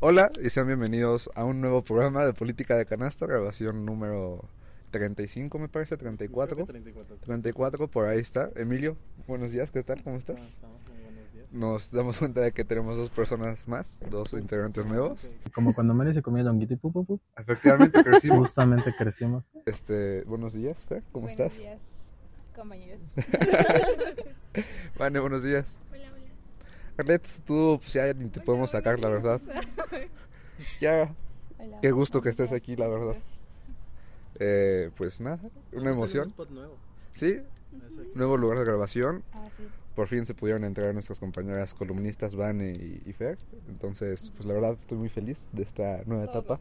Hola y sean bienvenidos a un nuevo programa de Política de Canasta, grabación número 35 me parece, 34. 34. 34, por ahí está. Emilio, buenos días, ¿qué tal? ¿Cómo ¿Cómo estás? estamos? Muy buenos días. Nos damos cuenta de que tenemos dos personas más, dos integrantes nuevos. Como cuando Mary se comía longuito y pu, pu, pu, Efectivamente crecimos. justamente crecimos. Este, buenos días, Fer, ¿cómo Buenos estás? días, compañeros. Vane, buenos días. Arlet, tú pues ya ni te podemos sacar, la verdad. Ya, Hola. Qué gusto que estés aquí, la verdad. eh, pues nada, una emoción. Un spot nuevo. Sí, nuevo lugar de grabación. Ah, sí. Por fin se pudieron entregar nuestras compañeras columnistas Vane y, y Fer. Entonces, pues la verdad estoy muy feliz de esta nueva etapa,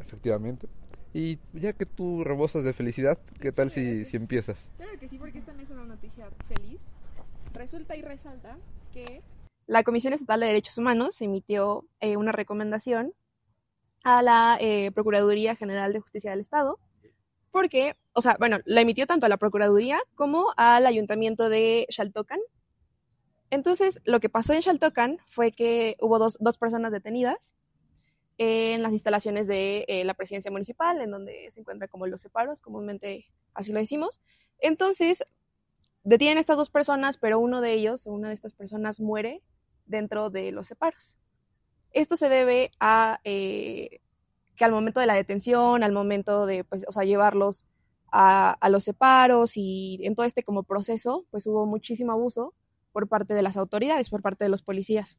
efectivamente. Y ya que tú rebosas de felicidad, ¿qué tal si, si empiezas? Claro que sí, porque esta no es una noticia feliz. Resulta y resalta que la Comisión Estatal de Derechos Humanos emitió eh, una recomendación a la eh, Procuraduría General de Justicia del Estado, porque, o sea, bueno, la emitió tanto a la Procuraduría como al Ayuntamiento de Xaltocan. Entonces, lo que pasó en Xaltocan fue que hubo dos, dos personas detenidas en las instalaciones de eh, la presidencia municipal, en donde se encuentran como los separos, comúnmente así lo decimos. Entonces, detienen a estas dos personas, pero uno de ellos, una de estas personas, muere dentro de los separos. Esto se debe a eh, que al momento de la detención, al momento de, pues, o sea, llevarlos a, a los separos y en todo este como proceso, pues hubo muchísimo abuso por parte de las autoridades, por parte de los policías.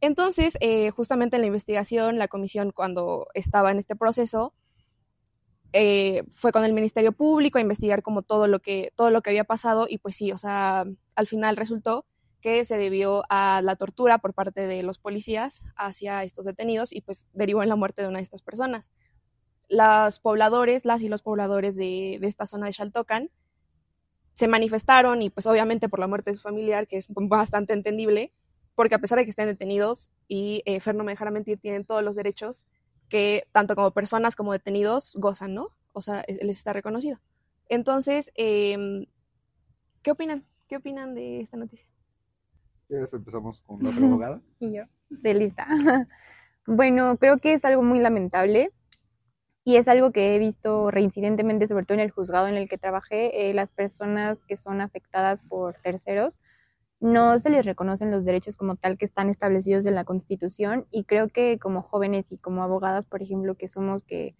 Entonces, eh, justamente en la investigación, la comisión cuando estaba en este proceso, eh, fue con el Ministerio Público a investigar como todo lo que todo lo que había pasado y pues sí, o sea, al final resultó que se debió a la tortura por parte de los policías hacia estos detenidos y pues derivó en la muerte de una de estas personas. Los pobladores, las y los pobladores de, esta zona de Xaltocan se manifestaron y pues obviamente por la muerte de su familiar, que es bastante entendible, porque a pesar de que estén detenidos y eh, Fer no me dejará mentir, tienen todos los derechos que tanto como personas como detenidos gozan, ¿no? O sea, es- les está reconocido. Entonces, em, ¿qué opinan? ¿Qué opinan de esta noticia? ¿Quieres empezamos con la abogada? Y yo, estoy lista. Bueno, creo que es algo muy lamentable y es algo que he visto reincidentemente, sobre todo en el juzgado en el que trabajé, eh, las personas que son afectadas por terceros no se les reconocen los derechos como tal que están establecidos en la Constitución y creo que como jóvenes y como abogadas, por ejemplo, que somos que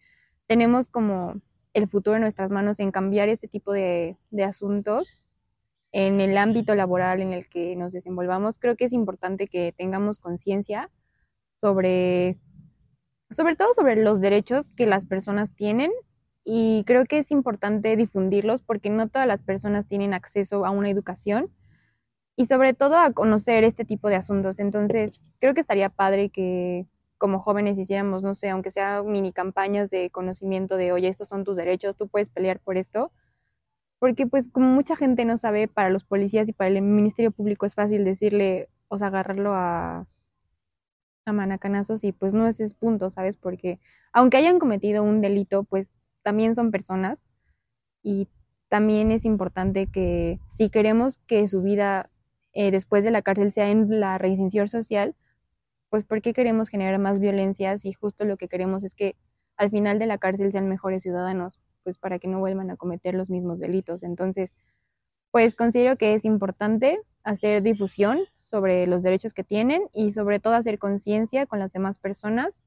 tenemos como el futuro en nuestras manos en cambiar este tipo de asuntos en el ámbito laboral en el que nos desenvolvamos, creo que es importante que tengamos conciencia sobre, sobre todo sobre los derechos que las personas tienen y creo que es importante difundirlos porque no todas las personas tienen acceso a una educación y sobre todo a conocer este tipo de asuntos. Entonces, creo que estaría padre que como jóvenes hiciéramos, no sé, aunque sea mini campañas de conocimiento de, oye, estos son tus derechos, tú puedes pelear por esto porque pues como mucha gente no sabe, para los policías y para el Ministerio Público es fácil decirle, o sea, agarrarlo a, a manacanazos y pues no es ese punto, ¿sabes? Porque aunque hayan cometido un delito, pues también son personas y también es importante que si queremos que su vida eh, después de la cárcel sea en la reinserción social, pues ¿por qué queremos generar más violencias? Y justo lo que queremos es que al final de la cárcel sean mejores ciudadanos pues para que no vuelvan a cometer los mismos delitos. Entonces, pues considero que es importante hacer difusión sobre los derechos que tienen y sobre todo hacer conciencia con las demás personas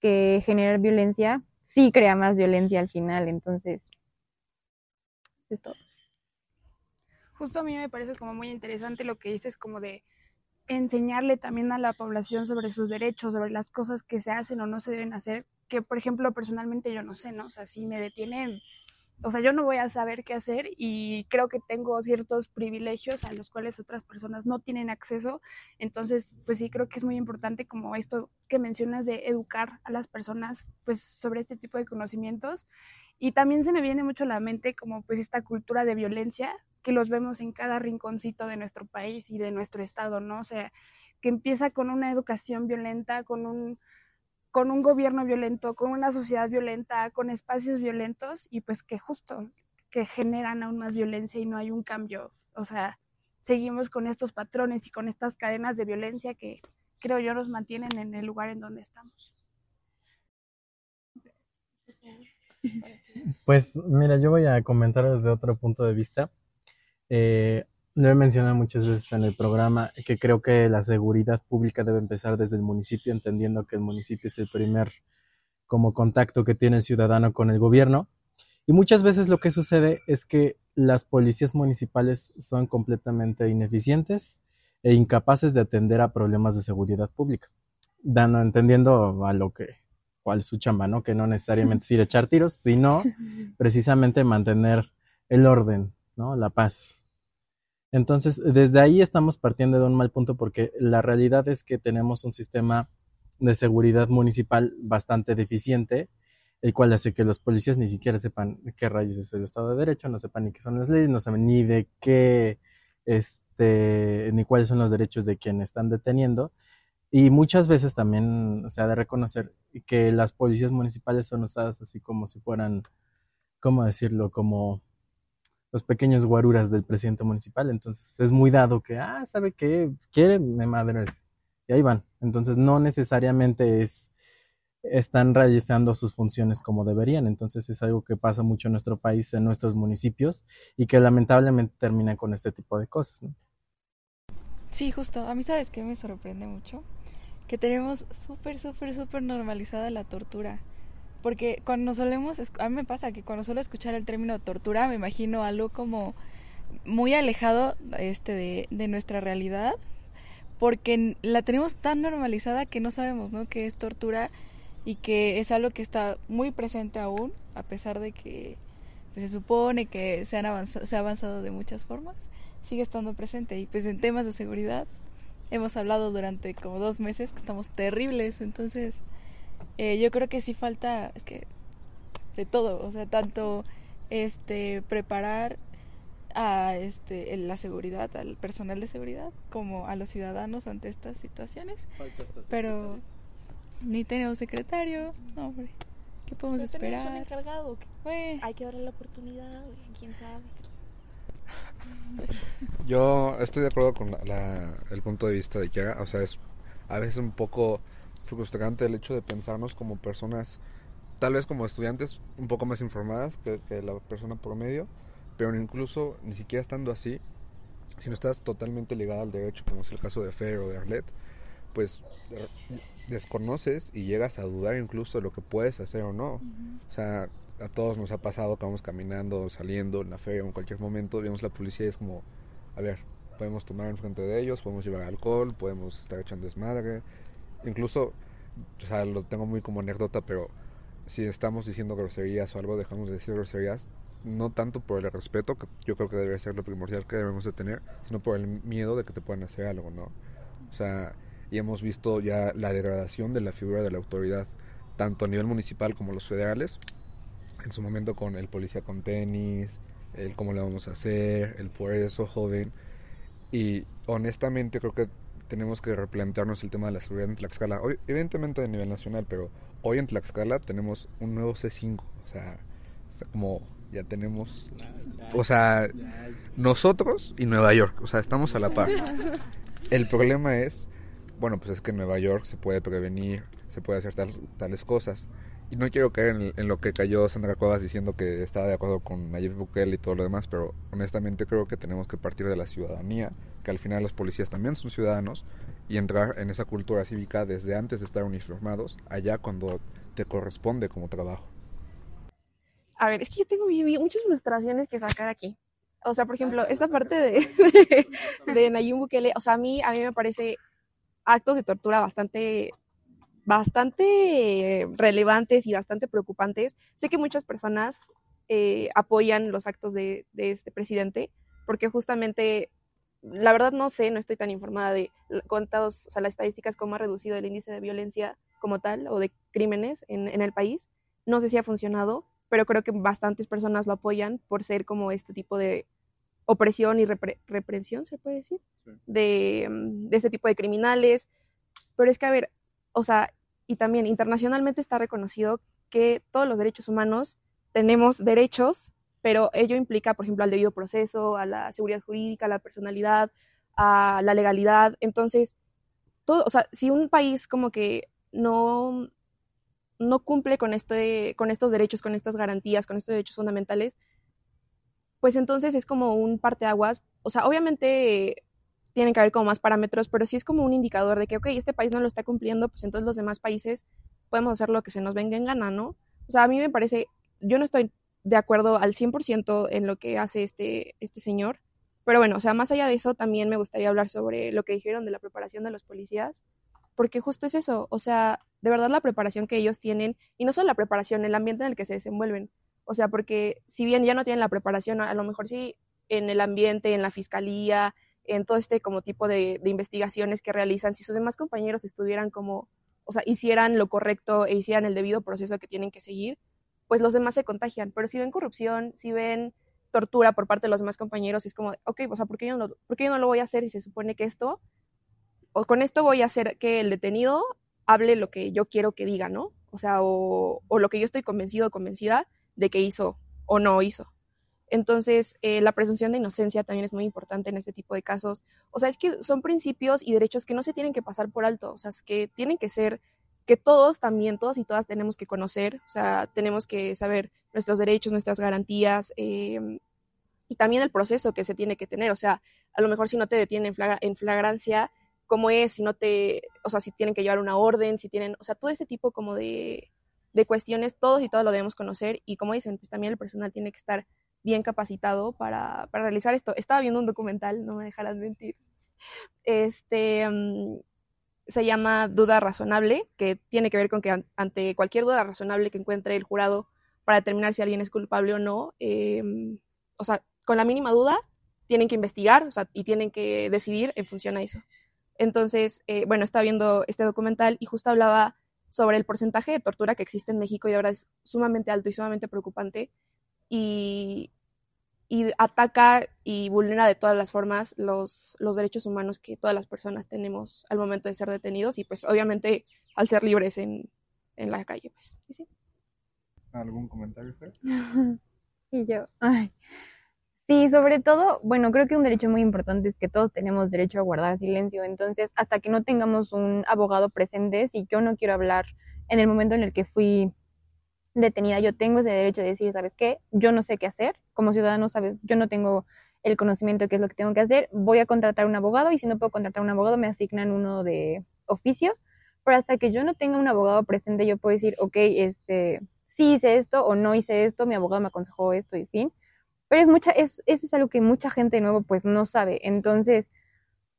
que generar violencia sí crea más violencia al final. Entonces, es todo. Justo a mí me parece como muy interesante lo que dices, como de enseñarle también a la población sobre sus derechos, sobre las cosas que se hacen o no se deben hacer, que por ejemplo personalmente yo no sé, ¿no? O sea, si me detienen, o sea, yo no voy a saber qué hacer y creo que tengo ciertos privilegios a los cuales otras personas no tienen acceso, entonces pues sí creo que es muy importante como esto que mencionas de educar a las personas pues sobre este tipo de conocimientos y también se me viene mucho a la mente como pues esta cultura de violencia que los vemos en cada rinconcito de nuestro país y de nuestro estado, ¿no? O sea, que empieza con una educación violenta, con un, con un gobierno violento, con una sociedad violenta, con espacios violentos y pues que justo que generan aún más violencia y no hay un cambio. O sea, seguimos con estos patrones y con estas cadenas de violencia que creo yo, nos mantienen en el lugar en donde estamos. Pues mira, yo voy a comentar desde otro punto de vista. Eh, lo he mencionado muchas veces en el programa que creo que la seguridad pública debe empezar desde el municipio, entendiendo que el municipio es el primer como contacto que tiene el ciudadano con el gobierno. Y muchas veces lo que sucede es que las policías municipales son completamente ineficientes e incapaces de atender a problemas de seguridad pública, dando, entendiendo a lo que, cuál es su chamba, ¿no? Que no necesariamente es ir a echar tiros, sino precisamente mantener el orden, ¿no? La paz. Entonces, desde ahí estamos partiendo de un mal punto porque la realidad es que tenemos un sistema de seguridad municipal bastante deficiente, el cual hace que los policías ni siquiera sepan qué rayos es el Estado de Derecho, no sepan ni qué son las leyes, no saben ni de qué, este, ni cuáles son los derechos de quien están deteniendo. Y muchas veces también se ha de reconocer que las policías municipales son usadas así como si fueran, ¿cómo decirlo? Como los pequeños guaruras del presidente municipal. Entonces es muy dado que, ah, ¿sabe qué? Quiere, me madres. Y ahí van. Entonces no necesariamente es están realizando sus funciones como deberían. Entonces es algo que pasa mucho en nuestro país, en nuestros municipios, y que lamentablemente terminan con este tipo de cosas. Sí, justo. A mí sabes que me sorprende mucho que tenemos súper, súper, súper normalizada la tortura. Porque cuando solemos, a mí me pasa que cuando suelo escuchar el término tortura, me imagino algo como muy alejado este, de, de nuestra realidad, porque la tenemos tan normalizada que no sabemos, ¿no? Que es tortura y que es algo que está muy presente aún, a pesar de que pues, se supone que se, han se ha avanzado de muchas formas, sigue estando presente. Y pues en temas de seguridad hemos hablado durante como dos meses que estamos terribles, entonces eh, yo creo que sí falta, es que de todo, o sea, tanto este preparar a este la seguridad al personal de seguridad como a los ciudadanos ante estas situaciones pero ni tenemos secretario. No, hombre. ¿Qué podemos esperar? un encargado. Hay que darle la oportunidad, quién sabe. Yo estoy de acuerdo con el punto de vista de Kiara. O sea, es a veces un poco frustrante el hecho de pensarnos como personas, tal vez como estudiantes un poco más informadas que, que la persona promedio, pero incluso ni siquiera estando así, si no estás totalmente ligada al derecho, como es el caso de Fer o de Arlette, pues desconoces y llegas a dudar incluso de lo que puedes hacer o no. O sea, a todos nos ha pasado que vamos caminando, saliendo en la feria o en cualquier momento, vemos la policía y es como, a ver, podemos tomar en frente de ellos, podemos llevar alcohol, podemos estar echando desmadre. Incluso, o sea, lo tengo muy como anécdota, pero si estamos diciendo groserías o algo, dejamos de decir groserías, no tanto por el respeto, que yo creo que debe ser lo primordial que debemos de tener, sino por el miedo de que te puedan hacer algo, ¿no? O sea, y hemos visto ya la degradación de la figura de la autoridad, tanto a nivel municipal como los federales, en su momento con el policía con tenis, el cómo le vamos a hacer, el por eso joven, y honestamente creo que tenemos que replantearnos el tema de la seguridad en Tlaxcala, hoy, evidentemente a nivel nacional, pero hoy en Tlaxcala tenemos un nuevo C5, o sea, como ya tenemos, o sea, nosotros y Nueva York, o sea, estamos a la par. El problema es bueno, pues es que en Nueva York se puede prevenir, se puede hacer tales cosas. Y no quiero caer en, lo que cayó Sandra Cuevas diciendo que estaba de acuerdo con Nayib Bukele y todo lo demás, pero honestamente creo que tenemos que partir de la ciudadanía, que al final los policías también son ciudadanos, y entrar en esa cultura cívica desde antes de estar uniformados, allá cuando te corresponde como trabajo. A ver, es que yo tengo muchas frustraciones que sacar aquí. O sea, por ejemplo, esta parte de, de, de Nayib Bukele, o sea, a mí, a mí me parece actos de tortura bastante bastante relevantes y bastante preocupantes. Sé que muchas personas eh, apoyan los actos de, este presidente porque justamente, la verdad no sé, no estoy tan informada de cuántas, o sea, las estadísticas, cómo ha reducido el índice de violencia como tal o de crímenes en, el país. No sé si ha funcionado, pero creo que bastantes personas lo apoyan por ser como este tipo de opresión y represión, se puede decir, de, mm, de este tipo de criminales. Pero es que, a ver, o sea, y también internacionalmente está reconocido que todos los derechos humanos tenemos derechos, pero ello implica, por ejemplo, al debido proceso, a la seguridad jurídica, a la personalidad, a la legalidad. Entonces, todo, o sea, si un país como que no, no cumple con, este, con estos derechos, con estas garantías, con estos derechos fundamentales, pues entonces es como un parteaguas. O sea, obviamente tienen que haber como más parámetros, pero sí es como un indicador de que, ok, este país no lo está cumpliendo, pues entonces los demás países podemos hacer lo que se nos venga en gana, ¿no? O sea, a mí me parece, yo no estoy de acuerdo al 100% en lo que hace este, este señor, pero bueno, o sea, más allá de eso, también me gustaría hablar sobre lo que dijeron de la preparación de los policías, porque justo es eso, o sea, de verdad la preparación que ellos tienen, y no solo la preparación, el ambiente en el que se desenvuelven, o sea, porque si bien ya no tienen la preparación, a lo mejor sí en el ambiente, en la fiscalía, en todo este como tipo de, investigaciones que realizan, si sus demás compañeros estuvieran como, o sea, hicieran lo correcto e hicieran el debido proceso que tienen que seguir, pues los demás se contagian. Pero si ven corrupción, si ven tortura por parte de los demás compañeros, es como, ok, o sea, ¿por qué, yo no, ¿por yo no lo voy a hacer si se supone que esto, o con esto voy a hacer que el detenido hable lo que yo quiero que diga, ¿no? O sea, o, o lo que yo estoy convencido o convencida de que hizo o no hizo. Entonces, eh, la presunción de inocencia también es muy importante en este tipo de casos. O sea, es que son principios y derechos que no se tienen que pasar por alto, o sea, es que tienen que ser, que todos también, todos y todas tenemos que conocer, o sea, tenemos que saber nuestros derechos, nuestras garantías em, y también el proceso que se tiene que tener, o sea, a lo mejor si no te detienen en, flagrancia, cómo es, si no te, o sea, si tienen que llevar una orden, si tienen, o sea, todo este tipo como de, de cuestiones, todos y todas lo debemos conocer y como dicen, pues también el personal tiene que estar bien capacitado para, para realizar esto. Estaba viendo un documental, no me dejarás mentir. Este mm, se llama Duda Razonable, que tiene que ver con que ante cualquier duda razonable que encuentre el jurado para determinar si alguien es culpable o no, em, o sea, con la mínima duda, tienen que investigar o sea, y tienen que decidir en función a eso. Entonces, eh, bueno, estaba viendo este documental y justo hablaba sobre el porcentaje de tortura que existe en México y ahora es sumamente alto y sumamente preocupante y, ataca y vulnera de todas las formas los, los derechos humanos que todas las personas tenemos al momento de ser detenidos y pues obviamente al ser libres en, en la calle, pues sí, sí. ¿Algún comentario, Fer? y yo, ay. Sí, sobre todo, bueno, creo que un derecho muy importante es que todos tenemos derecho a guardar silencio. Entonces, hasta que no tengamos un abogado presente, si yo no quiero hablar en el momento en el que fui detenida, yo tengo ese derecho de decir, ¿sabes qué? Yo no sé qué hacer. Como ciudadano, ¿sabes? Yo no tengo el conocimiento de qué es lo que tengo que hacer. Voy a contratar un abogado y si no puedo contratar un abogado, me asignan uno de oficio. Pero hasta que yo no tenga un abogado presente, yo puedo decir, ok, este, sí hice esto o no hice esto, mi abogado me aconsejó esto y fin pero es mucha, es, eso es algo que mucha gente de nuevo pues no sabe. Entonces,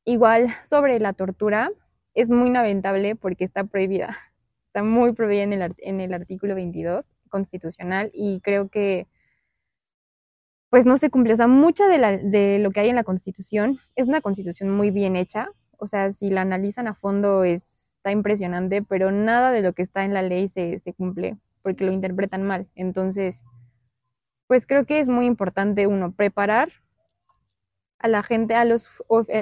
igual sobre la tortura, es muy lamentable porque está prohibida. Está muy prohibida en el, en el artículo 22 constitucional y creo que pues no se cumple. O sea, mucha de, la, de lo que hay en la constitución es una constitución muy bien hecha. O sea, si la analizan a fondo está impresionante, pero nada de lo que está en la ley se, se cumple porque lo interpretan mal. Entonces, pues creo que es muy importante uno preparar a la gente, a los,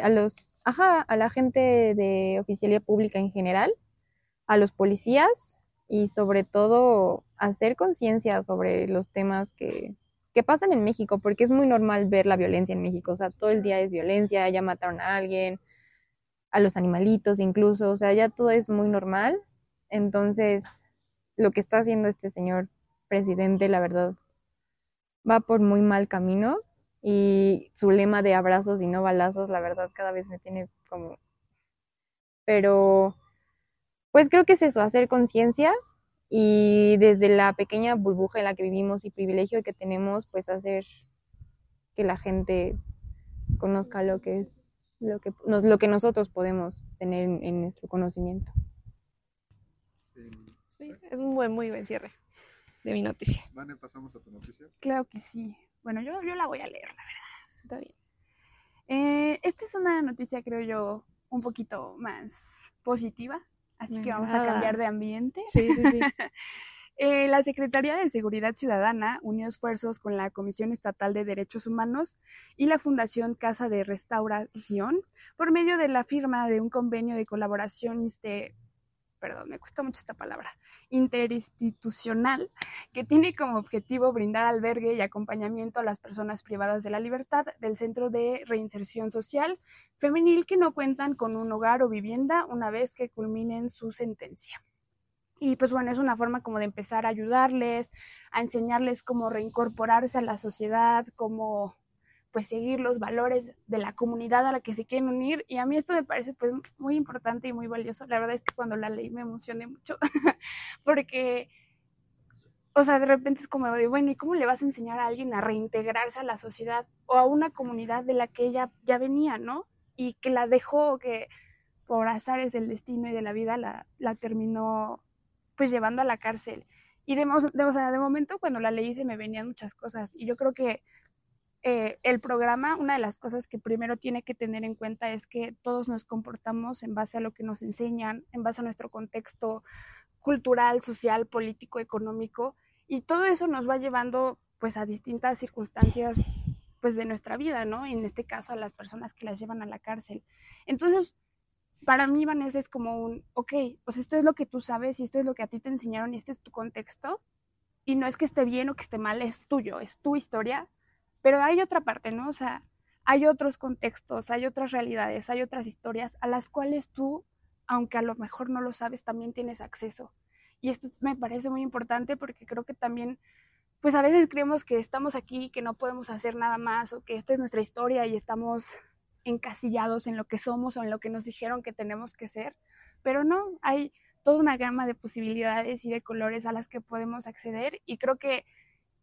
a los, ajá, a la gente de oficialía pública en general, a los policías y sobre todo hacer conciencia sobre los temas que, que pasan en México, porque es muy normal ver la violencia en México, o sea, todo el día es violencia, ya mataron a alguien, a los animalitos incluso, o sea, ya todo es muy normal. Entonces, lo que está haciendo este señor presidente, la verdad, va por muy mal camino y su lema de abrazos y no balazos, la verdad, cada vez me tiene como... Pero, pues creo que es eso, hacer conciencia y desde la pequeña burbuja en la que vivimos y privilegio que tenemos, pues hacer que la gente conozca lo que es lo que, lo que nosotros podemos tener en, en nuestro conocimiento. Sí, es un buen, muy buen cierre de mi noticia. Vale, pasamos a tu noticia. Claro que sí. Bueno, yo, yo la voy a leer, la verdad. Está bien. Eh, esta es una noticia, creo yo, un poquito más positiva, así que vamos a cambiar de ambiente. Sí, sí, sí. eh, la Secretaría de Seguridad Ciudadana unió esfuerzos con la Comisión Estatal de Derechos Humanos y la Fundación Casa de Restauración por medio de la firma de un convenio de colaboración este, perdón, me cuesta mucho esta palabra, interinstitucional, que tiene como objetivo brindar albergue y acompañamiento a las personas privadas de la libertad del Centro de Reinserción Social Femenil que no cuentan con un hogar o vivienda una vez que culminen su sentencia. Y pues bueno, es una forma como de empezar a ayudarles, a enseñarles cómo reincorporarse a la sociedad, cómo pues seguir los valores de la comunidad a la que se quieren unir y a mí esto me parece pues muy importante y muy valioso. La verdad es que cuando la leí me emocioné mucho porque o sea, de repente es como de, bueno, ¿y cómo le vas a enseñar a alguien a reintegrarse a la sociedad o a una comunidad de la que ella ya venía, ¿no? Y que la dejó, que por azares del destino y de la vida la, la terminó pues llevando a la cárcel. Y de, de, o de momento cuando la leí se me venían muchas cosas y yo creo que eh, el programa, una de las cosas que primero tiene que tener en cuenta es que todos nos comportamos en base a lo que nos enseñan, en base a nuestro contexto cultural, social, político, económico, y todo eso nos va llevando pues a distintas circunstancias pues de nuestra vida, ¿no? En este caso a las personas que las llevan a la cárcel. Entonces, para mí, Vanessa, es como un, ok, pues esto es lo que tú sabes y esto es lo que a ti te enseñaron y este es tu contexto. Y no es que esté bien o que esté mal, es tuyo, es tu historia, pero hay otra parte, ¿no? O sea, hay otros contextos, hay otras realidades, hay otras historias a las cuales tú, aunque a lo mejor no lo sabes, también tienes acceso. Y esto me parece muy importante porque creo que también, pues a veces creemos que estamos aquí, que no podemos hacer nada más o que esta es nuestra historia y estamos encasillados en lo que somos o en lo que nos dijeron que tenemos que ser, pero no, hay toda una gama de posibilidades y de colores a las que podemos acceder y creo que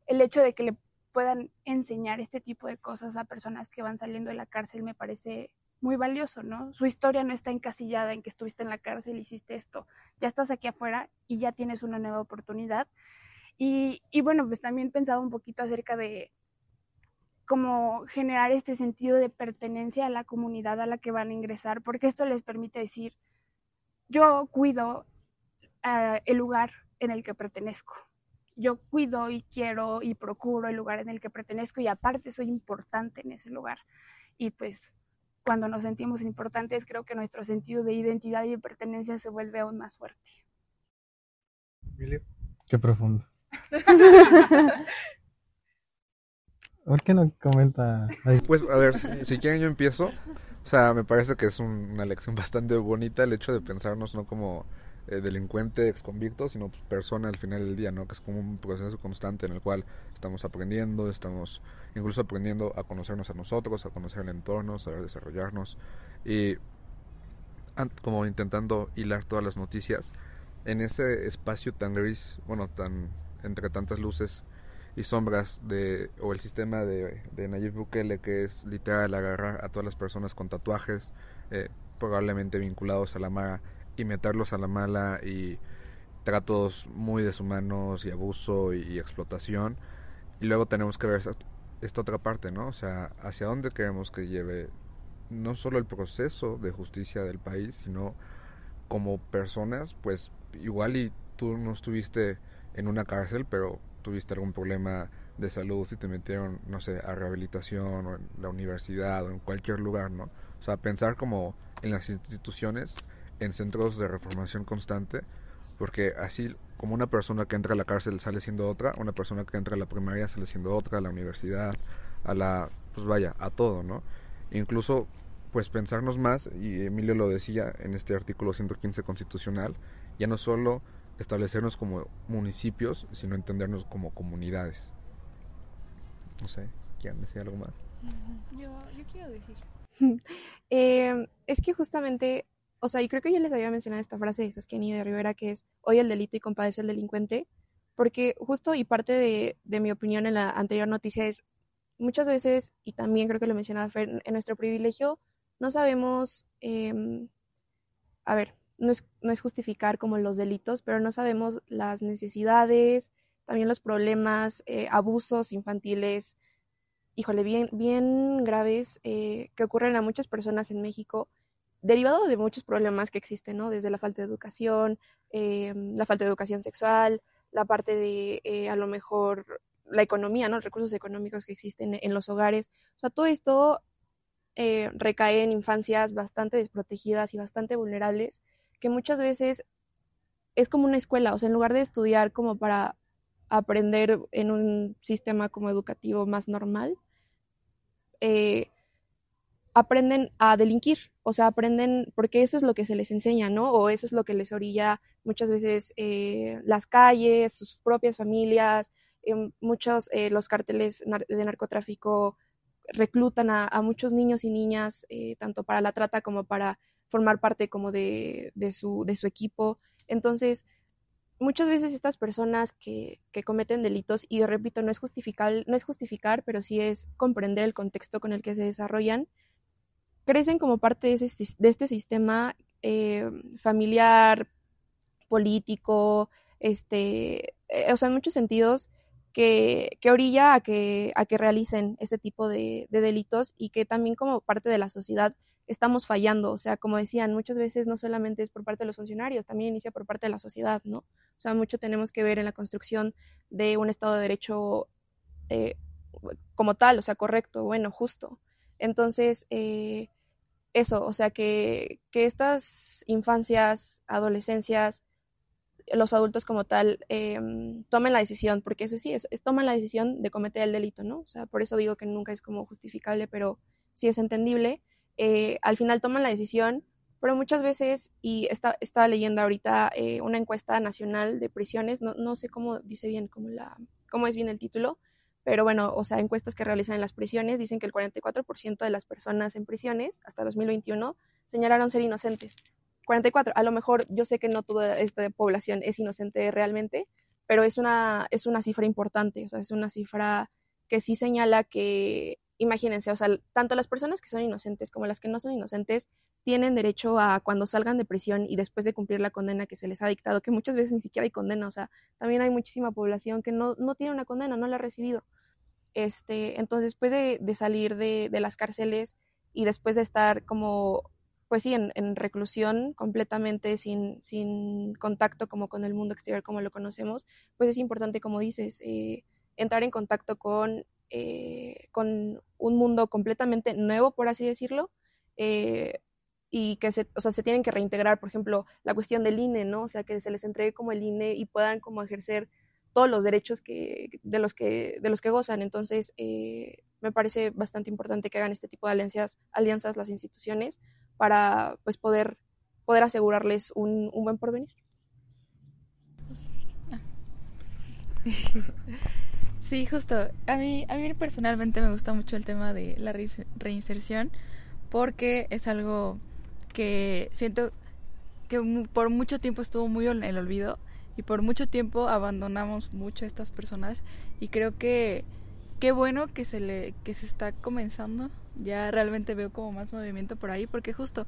el hecho de que le puedan enseñar este tipo de cosas a personas que van saliendo de la cárcel me parece muy valioso, ¿no? Su historia no está encasillada en que estuviste en la cárcel hiciste esto, ya estás aquí afuera y ya tienes una nueva oportunidad. Y, y bueno, pues también pensaba un poquito acerca de cómo generar este sentido de pertenencia a la comunidad a la que van a ingresar, porque esto les permite decir, yo cuido uh, el lugar en el que pertenezco, yo cuido y quiero y procuro el lugar en el que pertenezco y aparte soy importante en ese lugar. Y pues cuando nos sentimos importantes, creo que nuestro sentido de identidad y de pertenencia se vuelve aún más fuerte. Emilio. Qué profundo. ¿Por qué no comenta? Pues a ver, si, si, quieren yo empiezo. O sea, me parece que es un, una lección bastante bonita el hecho de pensarnos no como eh, delincuente, ex convicto, sino pues, persona al final del día, ¿no? Que es como un proceso constante en el cual estamos aprendiendo, estamos incluso aprendiendo a conocernos a nosotros, a conocer el entorno, saber desarrollarnos y como intentando hilar todas las noticias en ese espacio tan gris, bueno, tan entre tantas luces y sombras de o el sistema de, de Nayib Bukele que es literal agarrar a todas las personas con tatuajes eh, probablemente vinculados a la Mara y meterlos a la mala y tratos muy deshumanos y abuso y, explotación. Y luego tenemos que ver esta, otra parte, ¿no? O sea, hacia dónde queremos que lleve no solo el proceso de justicia del país, sino como personas, pues igual y tú no estuviste en una cárcel, pero tuviste algún problema de salud y te metieron, no sé, a rehabilitación o en la universidad o en cualquier lugar, ¿no? O sea, pensar como en las instituciones en centros de reformación constante, porque así como una persona que entra a la cárcel sale siendo otra, una persona que entra a la primaria sale siendo otra, a la universidad, a la, pues vaya, a todo, ¿no? Incluso, pues pensarnos más, y Emilio lo decía en este artículo 115 constitucional, ya no solo establecernos como municipios, sino entendernos como comunidades. No sé, ¿quieren decir algo más? Yo, yo quiero decir. eh, es que justamente o sea, y creo que yo les había mencionado esta frase de Saskia de Rivera que es hoy el delito y compadece el delincuente, porque justo y parte de, de, mi opinión en la anterior noticia es muchas veces, y también creo que lo mencionaba Fer, en nuestro privilegio no sabemos, eh, a ver, no es, no es justificar como los delitos, pero no sabemos las necesidades, también los problemas, eh, abusos infantiles, híjole, bien, bien graves eh, que ocurren a muchas personas en México derivado de muchos problemas que existen, ¿no? Desde la falta de educación, eh, la falta de educación sexual, la parte de eh, a lo mejor la economía, ¿no? Recursos económicos que existen en los hogares. O sea, todo esto eh, recae en infancias bastante desprotegidas y bastante vulnerables que muchas veces es como una escuela, o sea, en lugar de estudiar como para aprender en un sistema como educativo más normal, eh, aprenden a delinquir, o sea, aprenden, porque eso es lo que se les enseña, ¿no? O eso es lo que les orilla muchas veces eh, las calles, sus propias familias, eh, muchos, eh, los carteles de narcotráfico reclutan a, muchos niños y niñas, tanto para la trata como para formar parte como de, su, de su equipo. Entonces, muchas veces estas personas que, que, cometen delitos, y repito, no es, justificar, no es justificar, pero sí es comprender el contexto con el que se desarrollan, crecen como parte de, este sistema eh, familiar, político, este, eh, o sea, en muchos sentidos que, que orilla a que, a que realicen ese tipo de, delitos y que también como parte de la sociedad estamos fallando. O sea, como decían, muchas veces no solamente es por parte de los funcionarios, también inicia por parte de la sociedad, ¿no? O sea, mucho tenemos que ver en la construcción de un Estado de Derecho eh, como tal, o sea, correcto, bueno, justo. Entonces, eh, eso, o sea, que, que, estas infancias, adolescencias, los adultos como tal, em, tomen la decisión, porque eso sí, es, toman la decisión de cometer el delito, ¿no? O sea, por eso digo que nunca es como justificable, pero sí es entendible. Eh, al final toman la decisión, pero muchas veces, y está, estaba leyendo ahorita eh, una encuesta nacional de prisiones, no, no sé cómo dice bien, cómo, la, cómo es bien el título, pero bueno, o sea, encuestas que realizan en las prisiones dicen que el 44% de las personas en prisiones hasta 2021 señalaron ser inocentes. 44, a lo mejor yo sé que no toda esta población es inocente realmente, pero es una, es una cifra importante, o sea, es una cifra que sí señala que, imagínense, o sea, tanto las personas que son inocentes como las que no son inocentes tienen derecho a cuando salgan de prisión y después de cumplir la condena que se les ha dictado, que muchas veces ni siquiera hay condena, o sea, también hay muchísima población que no, no tiene una condena, no la ha recibido. Este, entonces, después de, salir de, las cárceles y después de estar como, pues sí, en, reclusión completamente sin, contacto como con el mundo exterior como lo conocemos, pues es importante, como dices, eh, entrar en contacto con, eh, con un mundo completamente nuevo, por así decirlo, eh, y que se, o sea, se tienen que reintegrar, por ejemplo, la cuestión del INE, ¿no? O sea, que se les entregue como el INE y puedan como ejercer todos los derechos que, de, los que, de los que gozan. Entonces, eh, me parece bastante importante que hagan este tipo de alianzas, alianzas las instituciones para pues, poder, poder asegurarles un, un buen porvenir. Sí, justo. A mí, a mí personalmente me gusta mucho el tema de la reinserción porque es algo que siento que por mucho tiempo estuvo muy en el olvido y por mucho tiempo abandonamos mucho a estas personas y creo que qué bueno que se le que se está comenzando. Ya realmente veo como más movimiento por ahí porque justo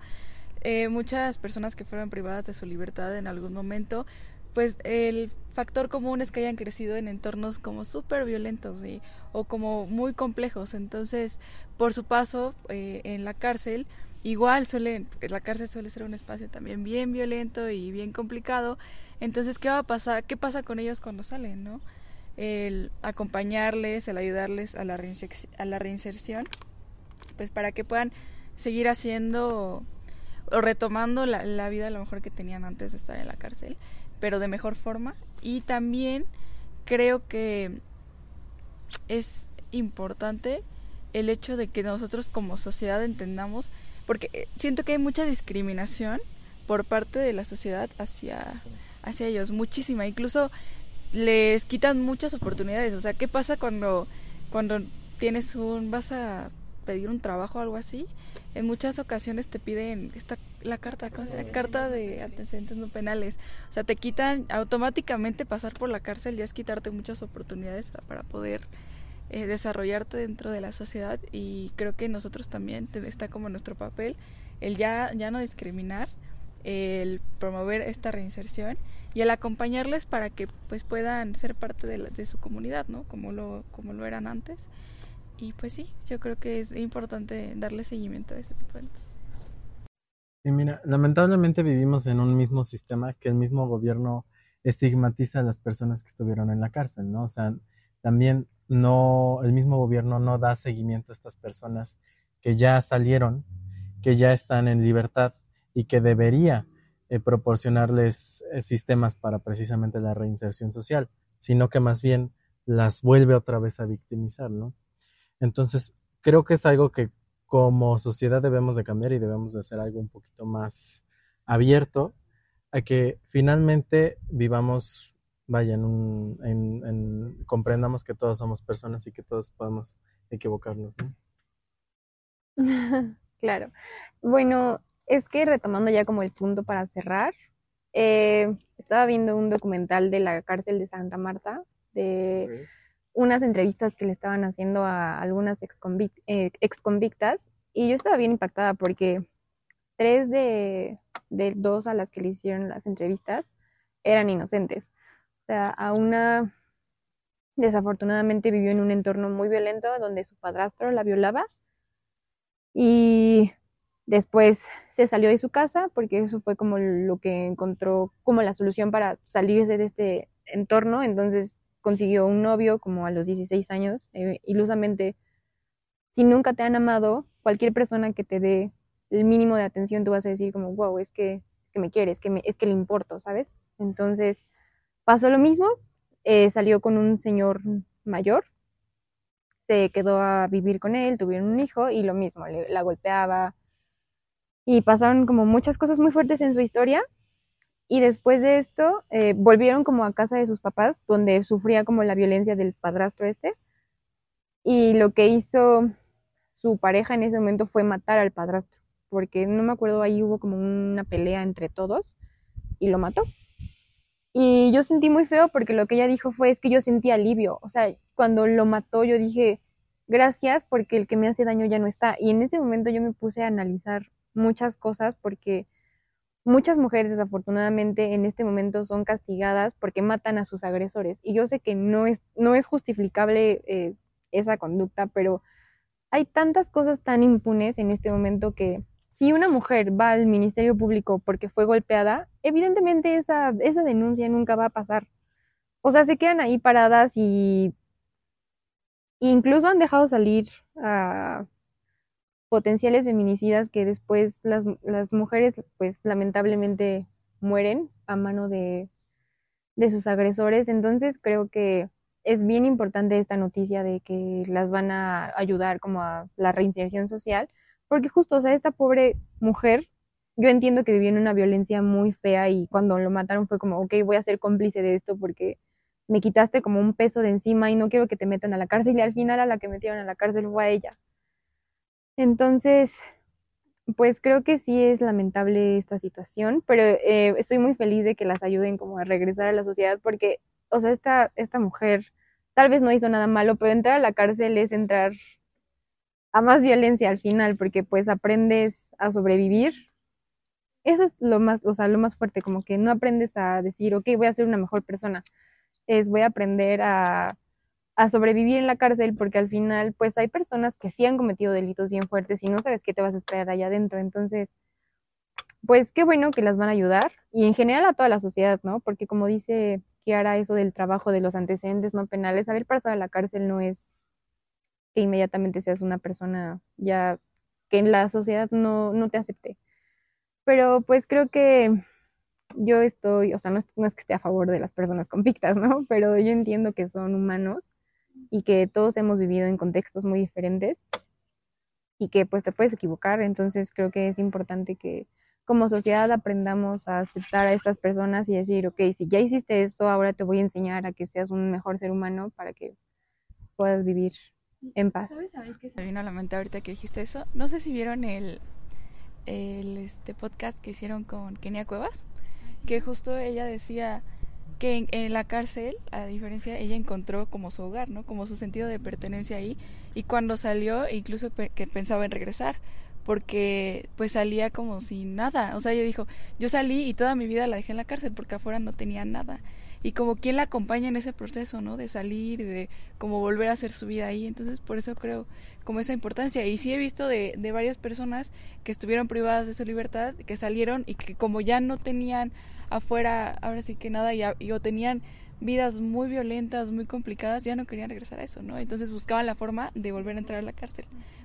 eh, muchas personas que fueron privadas de su libertad en algún momento pues el factor común es que hayan crecido en entornos como súper violentos o como muy complejos. Entonces por su paso eh, en la cárcel igual suele la cárcel suele ser un espacio también bien violento y bien complicado entonces, ¿qué va a pasar? ¿Qué pasa con ellos cuando salen, no? El acompañarles, el ayudarles a la, a la reinserción, pues para que puedan seguir haciendo o retomando la, la vida a lo mejor que tenían antes de estar en la cárcel, pero de mejor forma. Y también creo que es importante el hecho de que nosotros como sociedad entendamos, porque eh, siento que hay mucha discriminación por parte de la sociedad hacia hacia ellos, muchísima, incluso les quitan muchas oportunidades, o sea, ¿qué pasa cuando cuando tienes un vas a pedir un trabajo o algo así? En muchas ocasiones te piden esta la carta, la carta de antecedentes no penales, o sea, te quitan automáticamente pasar por la cárcel ya es quitarte muchas oportunidades para poder eh, desarrollarte dentro de la sociedad y creo que nosotros también está como nuestro papel el ya ya no discriminar el promover esta reinserción y el acompañarles para que pues puedan ser parte de, de su comunidad, ¿no? Como lo, como lo eran antes. Y pues sí, yo creo que es importante darle seguimiento a este tipo de cosas. Sí, mira, lamentablemente vivimos en un mismo sistema que el mismo gobierno estigmatiza a las personas que estuvieron en la cárcel, ¿no? O sea, también no, el mismo gobierno no da seguimiento a estas personas que ya salieron, que ya están en libertad y que debería eh, proporcionarles eh, sistemas para precisamente la reinserción social, sino que más bien las vuelve otra vez a victimizar, ¿no? Entonces, creo que es algo que como sociedad debemos de cambiar y debemos de hacer algo un poquito más abierto a que finalmente vivamos, vaya, en un, en, comprendamos que todos somos personas y que todos podemos equivocarnos, ¿no? claro. Bueno, es que retomando ya como el punto para cerrar, eh, estaba viendo un documental de la cárcel de Santa Marta, de unas entrevistas que le estaban haciendo a algunas ex, eh, ex convictas, y yo estaba bien impactada porque tres de, de dos a las que le hicieron las entrevistas eran inocentes. Sea, a una desafortunadamente vivió en un entorno muy violento donde su padrastro la violaba y después se salió de su casa porque eso fue como lo que encontró como la solución para salirse de este entorno. Entonces consiguió un novio como a los 16 años, eh, ilusamente. Si nunca te han amado, cualquier persona que te dé el mínimo de atención, tú vas a decir como, wow, es que, es que me quiere, es que, es que le importo, ¿sabes? Entonces pasó lo mismo, eh, salió con un señor mayor, se quedó a vivir con él, tuvieron un hijo y lo mismo, la golpeaba, y pasaron como muchas cosas muy fuertes en su historia. Y después de esto, eh, volvieron como a casa de sus papás, donde sufría como la violencia del padrastro este. Y lo que hizo su pareja en ese momento fue matar al padrastro, porque no me acuerdo, ahí hubo como una pelea entre todos y lo mató. Y yo sentí muy feo porque lo que ella dijo fue, es que yo sentí alivio. O sea, cuando lo mató yo dije, gracias porque el que me hace daño ya no está. Y en ese momento yo me puse a analizar muchas cosas porque muchas mujeres desafortunadamente en este momento son castigadas porque matan a sus agresores. Y yo sé que no es, no es justificable eh, esa conducta, pero hay tantas cosas tan impunes en este momento que si una mujer va al Ministerio Público porque fue golpeada, evidentemente esa, esa denuncia nunca va a pasar. O sea, se quedan ahí paradas y incluso han dejado salir a potenciales feminicidas que después las, las mujeres pues lamentablemente mueren a mano de, de sus agresores. Entonces creo que es bien importante esta noticia de que las van a ayudar como a la reinserción social, porque justo, o sea, esta pobre mujer, yo entiendo que vivió en una violencia muy fea y cuando lo mataron fue como, ok, voy a ser cómplice de esto porque me quitaste como un peso de encima y no quiero que te metan a la cárcel y al final a la que metieron a la cárcel fue a ella. Entonces, pues creo que sí es lamentable esta situación, pero eh, estoy muy feliz de que las ayuden como a regresar a la sociedad porque, o sea, esta, esta mujer tal vez no hizo nada malo, pero entrar a la cárcel es entrar a más violencia al final porque pues aprendes a sobrevivir. Eso es lo más, o sea, lo más fuerte, como que no aprendes a decir, ok, voy a ser una mejor persona. Es voy a aprender a a sobrevivir en la cárcel porque al final pues hay personas que sí han cometido delitos bien fuertes y no sabes qué te vas a esperar allá adentro. Entonces, pues qué bueno que las van a ayudar y en general a toda la sociedad, ¿no? Porque como dice Kiara, eso del trabajo de los antecedentes no penales, haber pasado a la cárcel no es que inmediatamente seas una persona ya que en la sociedad no, no te acepte. Pero pues creo que yo estoy, o sea, no es, no es que esté a favor de las personas convictas, ¿no? Pero yo entiendo que son humanos y que todos hemos vivido en contextos muy diferentes y que pues te puedes equivocar, entonces creo que es importante que como sociedad aprendamos a aceptar a estas personas y decir, ok, si ya hiciste esto, ahora te voy a enseñar a que seas un mejor ser humano para que puedas vivir en paz. ¿Sabes a qué se vino a la mente ahorita que dijiste eso? No sé si vieron el, el este podcast que hicieron con Kenia Cuevas, que justo ella decía que en, la cárcel, a diferencia, ella encontró como su hogar, ¿no? Como su sentido de pertenencia ahí. Y cuando salió, incluso que pensaba en regresar, porque pues salía como sin nada. O sea, ella dijo, yo salí y toda mi vida la dejé en la cárcel porque afuera no tenía nada. Y como quien la acompaña en ese proceso, ¿no? De salir de como volver a hacer su vida ahí. Entonces, por eso creo como esa importancia. Y sí he visto de, de varias personas que estuvieron privadas de su libertad, que salieron y que como ya no tenían afuera, ahora sí que nada, y, o tenían vidas muy violentas, muy complicadas, ya no querían regresar a eso, ¿no? Entonces buscaban la forma de volver a entrar a la cárcel,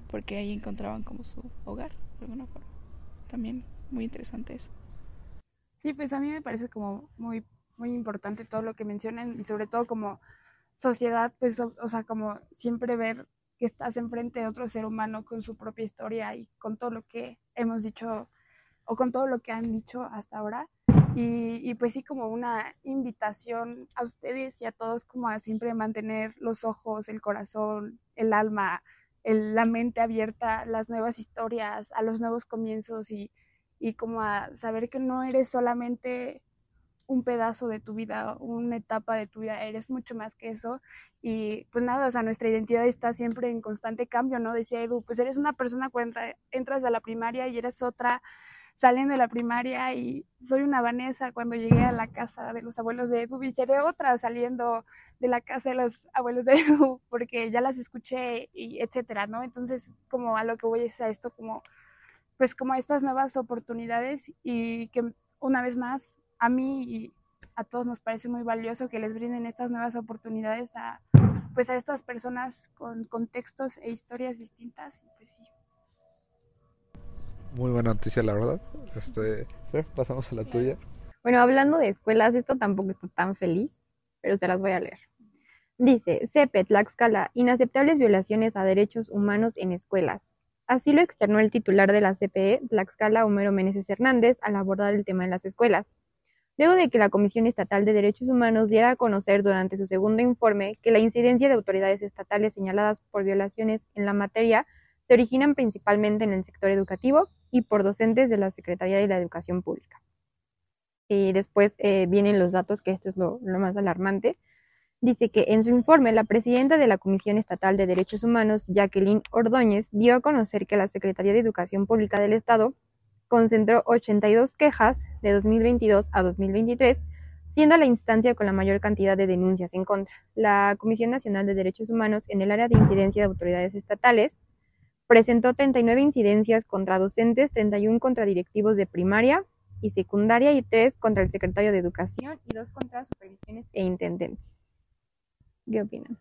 porque ahí encontraban como su hogar, de alguna forma. También muy interesante eso. Sí, pues a mí me parece como muy, muy importante todo lo que mencionan y sobre todo como sociedad, pues, o, o sea, como siempre ver que estás enfrente de otro ser humano con su propia historia y con todo lo que hemos dicho o con todo lo que han dicho hasta ahora. Y, y, pues sí, como una invitación a ustedes y a todos como a siempre mantener los ojos, el corazón, el alma, el, la mente abierta a las nuevas historias, a los nuevos comienzos y, y como a saber que no eres solamente un pedazo de tu vida, una etapa de tu vida, eres mucho más que eso. Y pues nada, o sea, nuestra identidad está siempre en constante cambio, ¿no? Decía Edu, pues eres una persona cuando entras a la primaria y eres otra saliendo de la primaria y soy una Vanessa cuando llegué a la casa de los abuelos de Edu y seré otra saliendo de la casa de los abuelos de Edu porque ya las escuché y etcétera, ¿no? Entonces, como a lo que voy es a esto como pues como a estas nuevas oportunidades y que una vez más a mí y a todos nos parece muy valioso que les brinden estas nuevas oportunidades a pues a estas personas con contextos e historias distintas y pues sí muy buena noticia, la verdad. Este, pasamos a la tuya. Bueno, hablando de escuelas, esto tampoco está tan feliz, pero se las voy a leer. Dice, CEPE, Tlaxcala, inaceptables violaciones a derechos humanos en escuelas. Así lo externó el titular de la CPE, Tlaxcala, Homero Meneses Hernández, al abordar el tema en las escuelas. Luego de que la Comisión Estatal de Derechos Humanos diera a conocer durante su segundo informe que la incidencia de autoridades estatales señaladas por violaciones en la materia se originan principalmente en el sector educativo y por docentes de la Secretaría de la Educación Pública. Y después eh, vienen los datos, que esto es lo, lo más alarmante. Dice que en su informe, la presidenta de la Comisión Estatal de Derechos Humanos, Jacqueline Ordóñez, dio a conocer que la Secretaría de Educación Pública del Estado concentró 82 quejas de 2022 a 2023, siendo la instancia con la mayor cantidad de denuncias en contra. La Comisión Nacional de Derechos Humanos en el área de incidencia de autoridades estatales Presentó 39 incidencias contra docentes, 31 contra directivos de primaria y secundaria y 3 contra el secretario de Educación y 2 contra supervisiones e intendentes. ¿Qué opinan?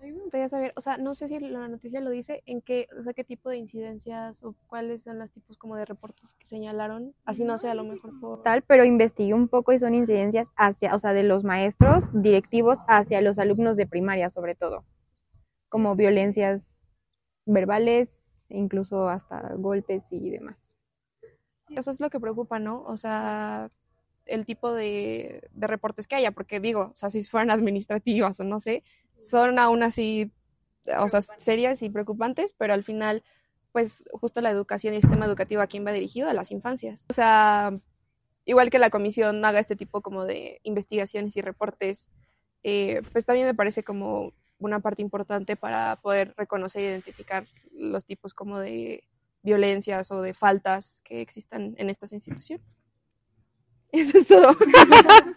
A mí me gustaría saber, o sea, no sé si la noticia lo dice, en qué, o sea, qué tipo de incidencias o cuáles son los tipos como de reportes que señalaron, así no sé, a lo mejor por... Tal, pero investigué un poco y son incidencias hacia, o sea, de los maestros directivos hacia los alumnos de primaria sobre todo, como violencias verbales, incluso hasta golpes y demás. Eso es lo que preocupa, ¿no? O sea, el tipo de, de reportes que haya, porque digo, o sea, si fueran administrativas o no sé, son aún así, o sea, serias y preocupantes, pero al final, pues justo la educación y el sistema educativo a quién va dirigido, a las infancias. O sea, igual que la comisión haga este tipo como de investigaciones y reportes, eh, pues también me parece como una parte importante para poder reconocer e identificar los tipos como de violencias o de faltas que existan en estas instituciones. Eso es todo.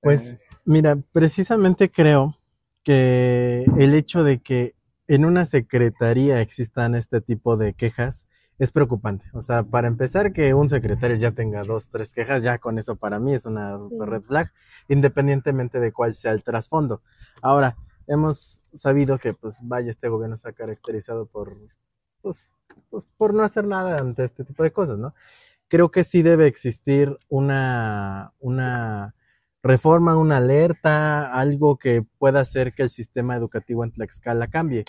Pues mira, precisamente creo que el hecho de que en una secretaría existan este tipo de quejas es preocupante. O sea, para empezar, que un secretario ya tenga dos, tres quejas, ya con eso para mí es una red flag, independientemente de cuál sea el trasfondo. Ahora, hemos sabido que, pues, vaya, este gobierno se ha caracterizado por, pues, pues, por no hacer nada ante este tipo de cosas, ¿no? Creo que sí debe existir una, una reforma, una alerta, algo que pueda hacer que el sistema educativo en Tlaxcala cambie,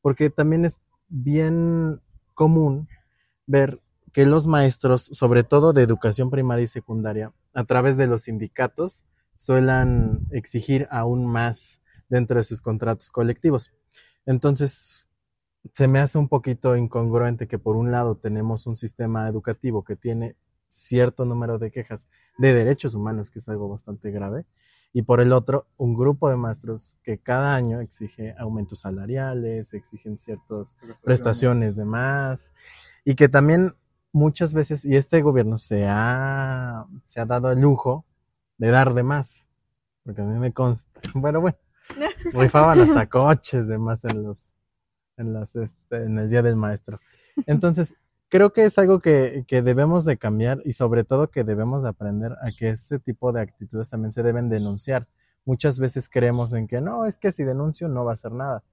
porque también es bien común ver que los maestros, sobre todo de educación primaria y secundaria, a través de los sindicatos, suelan exigir aún más dentro de sus contratos colectivos. Entonces, se me hace un poquito incongruente que por un lado tenemos un sistema educativo que tiene cierto número de quejas de derechos humanos, que es algo bastante grave, y por el otro, un grupo de maestros que cada año exige aumentos salariales, exigen ciertas prestaciones de más, y que también muchas veces, y este gobierno se ha, se ha dado el lujo de dar de más, porque a mí me consta. Bueno, bueno, rifaban hasta coches de más en los, en los, este, en el día del maestro. Entonces, creo que es algo que, que, debemos de cambiar y sobre todo que debemos de aprender a que ese tipo de actitudes también se deben denunciar. Muchas veces creemos en que no, es que si denuncio no va a hacer nada.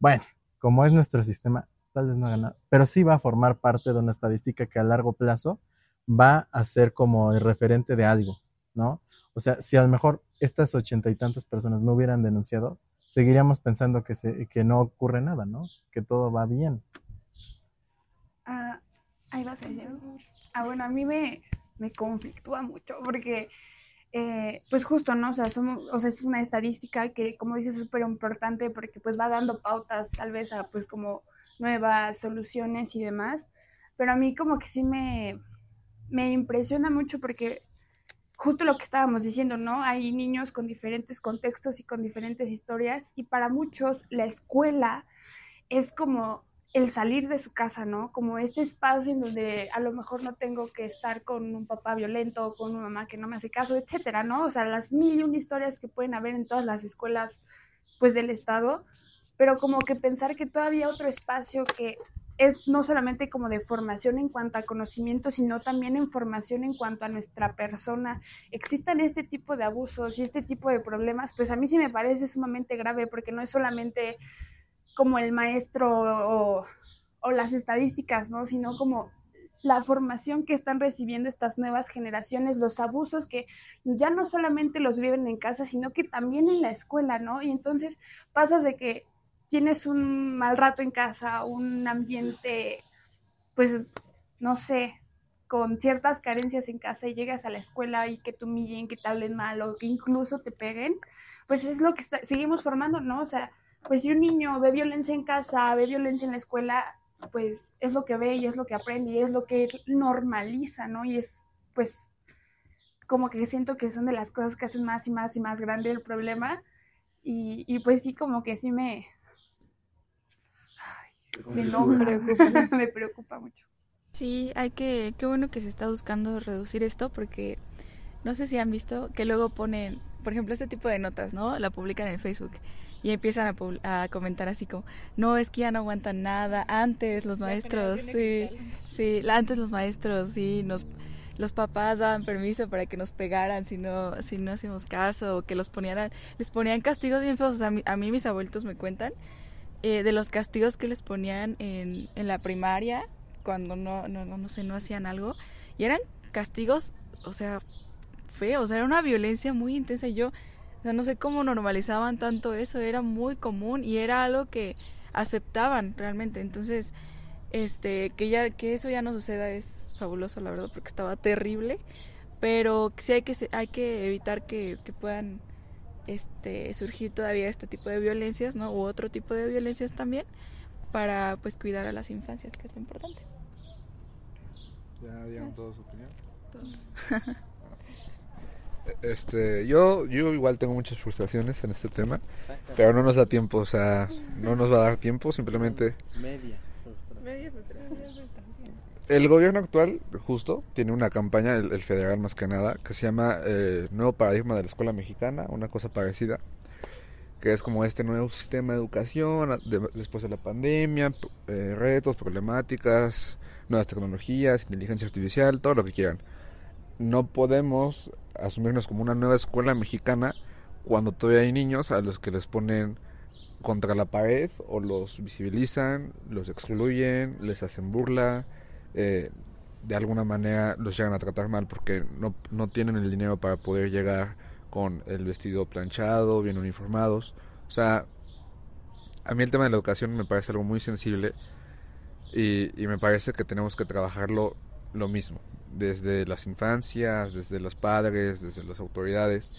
Bueno, como es nuestro sistema, tal vez no haga nada, pero sí va a formar parte de una estadística que a largo plazo va a ser como el referente de algo, ¿no? O sea, si a lo mejor estas ochenta y tantas personas no hubieran denunciado, seguiríamos pensando que, se, que no ocurre nada, ¿no? Que todo va bien. Ah, ahí vas a decir. Ah, bueno, a mí me, me conflictúa mucho porque, eh, pues justo, ¿no? O sea, somos, o sea, es una estadística que, como dices, es súper importante porque pues va dando pautas tal vez a pues como nuevas soluciones y demás. Pero a mí como que sí me, me impresiona mucho porque justo lo que estábamos diciendo, ¿no? Hay niños con diferentes contextos y con diferentes historias y para muchos la escuela es como el salir de su casa, ¿no? Como este espacio en donde a lo mejor no tengo que estar con un papá violento con una mamá que no me hace caso, etcétera, ¿no? O sea, las mil y una historias que pueden haber en todas las escuelas, pues, del Estado, pero como que pensar que todavía otro espacio que es no solamente como de formación en cuanto a conocimiento, sino también en formación en cuanto a nuestra persona, existan este tipo de abusos y este tipo de problemas, pues a mí sí me parece sumamente grave porque no es solamente como el maestro o, las estadísticas, ¿no? Sino como la formación que están recibiendo estas nuevas generaciones, los abusos que ya no solamente los viven en casa, sino que también en la escuela, ¿no? Y entonces pasas de que tienes un mal rato en casa, un ambiente, pues, no sé, con ciertas carencias en casa y llegas a la escuela y que te humillen, que te hablen mal o que incluso te peguen, pues es lo que seguimos formando, ¿no? O sea, pues si un niño ve violencia en casa, ve violencia en la escuela, pues es lo que ve y es lo que aprende y es lo que normaliza, ¿no? Y es, pues, como que siento que son de las cosas que hacen más y más y más grande el problema. Y, y pues sí, como que sí me, me preocupa mucho. Sí, hay que, qué bueno que se está buscando reducir esto porque no sé si han visto que luego ponen, por ejemplo, este tipo de notas, ¿no? La publican en Facebook y empiezan a, a comentar así como, no, es que ya no aguantan nada, antes los maestros, sí, sí, antes los maestros, sí, nos los papás daban permiso para que nos pegaran si no si no hacíamos caso o que los ponían les ponían castigos bien feos o sea, a mí, a mí mis abuelitos me cuentan eh, de los castigos que les ponían en, en la primaria cuando no, no, no, no sé, no hacían algo. Y eran castigos, o sea, feos, era una violencia muy intensa. Y yo, o sea, no sé cómo normalizaban tanto eso, era muy común y era algo que aceptaban realmente. Entonces, este, que ya, que eso ya no suceda es fabuloso, la verdad, porque estaba terrible. Pero sí hay que, hay que evitar que, que puedan este, surgir todavía este tipo de violencias, ¿no? U otro tipo de violencias también, para pues cuidar a las infancias, que es lo importante. ¿Ya dieron toda su opinión? este, yo, yo igual tengo muchas frustraciones en este tema, pero no nos da tiempo, o sea, no nos va a dar tiempo, simplemente... Media Media frustración. El gobierno actual, justo, tiene una campaña, el, federal más que nada, que se llama eh, Nuevo Paradigma de la Escuela Mexicana, una cosa parecida, que es como este nuevo sistema de educación después de la pandemia, eh, retos, problemáticas, nuevas tecnologías, inteligencia artificial, todo lo que quieran. No podemos asumirnos como una nueva escuela mexicana cuando todavía hay niños a los que les ponen contra la pared o los visibilizan, los excluyen, les hacen burla eh, de alguna manera los llegan a tratar mal porque no, no tienen el dinero para poder llegar con el vestido planchado, bien uniformados. O sea, a mí el tema de la educación me parece algo muy sensible y, me parece que tenemos que trabajarlo lo mismo, desde las infancias, desde los padres, desde las autoridades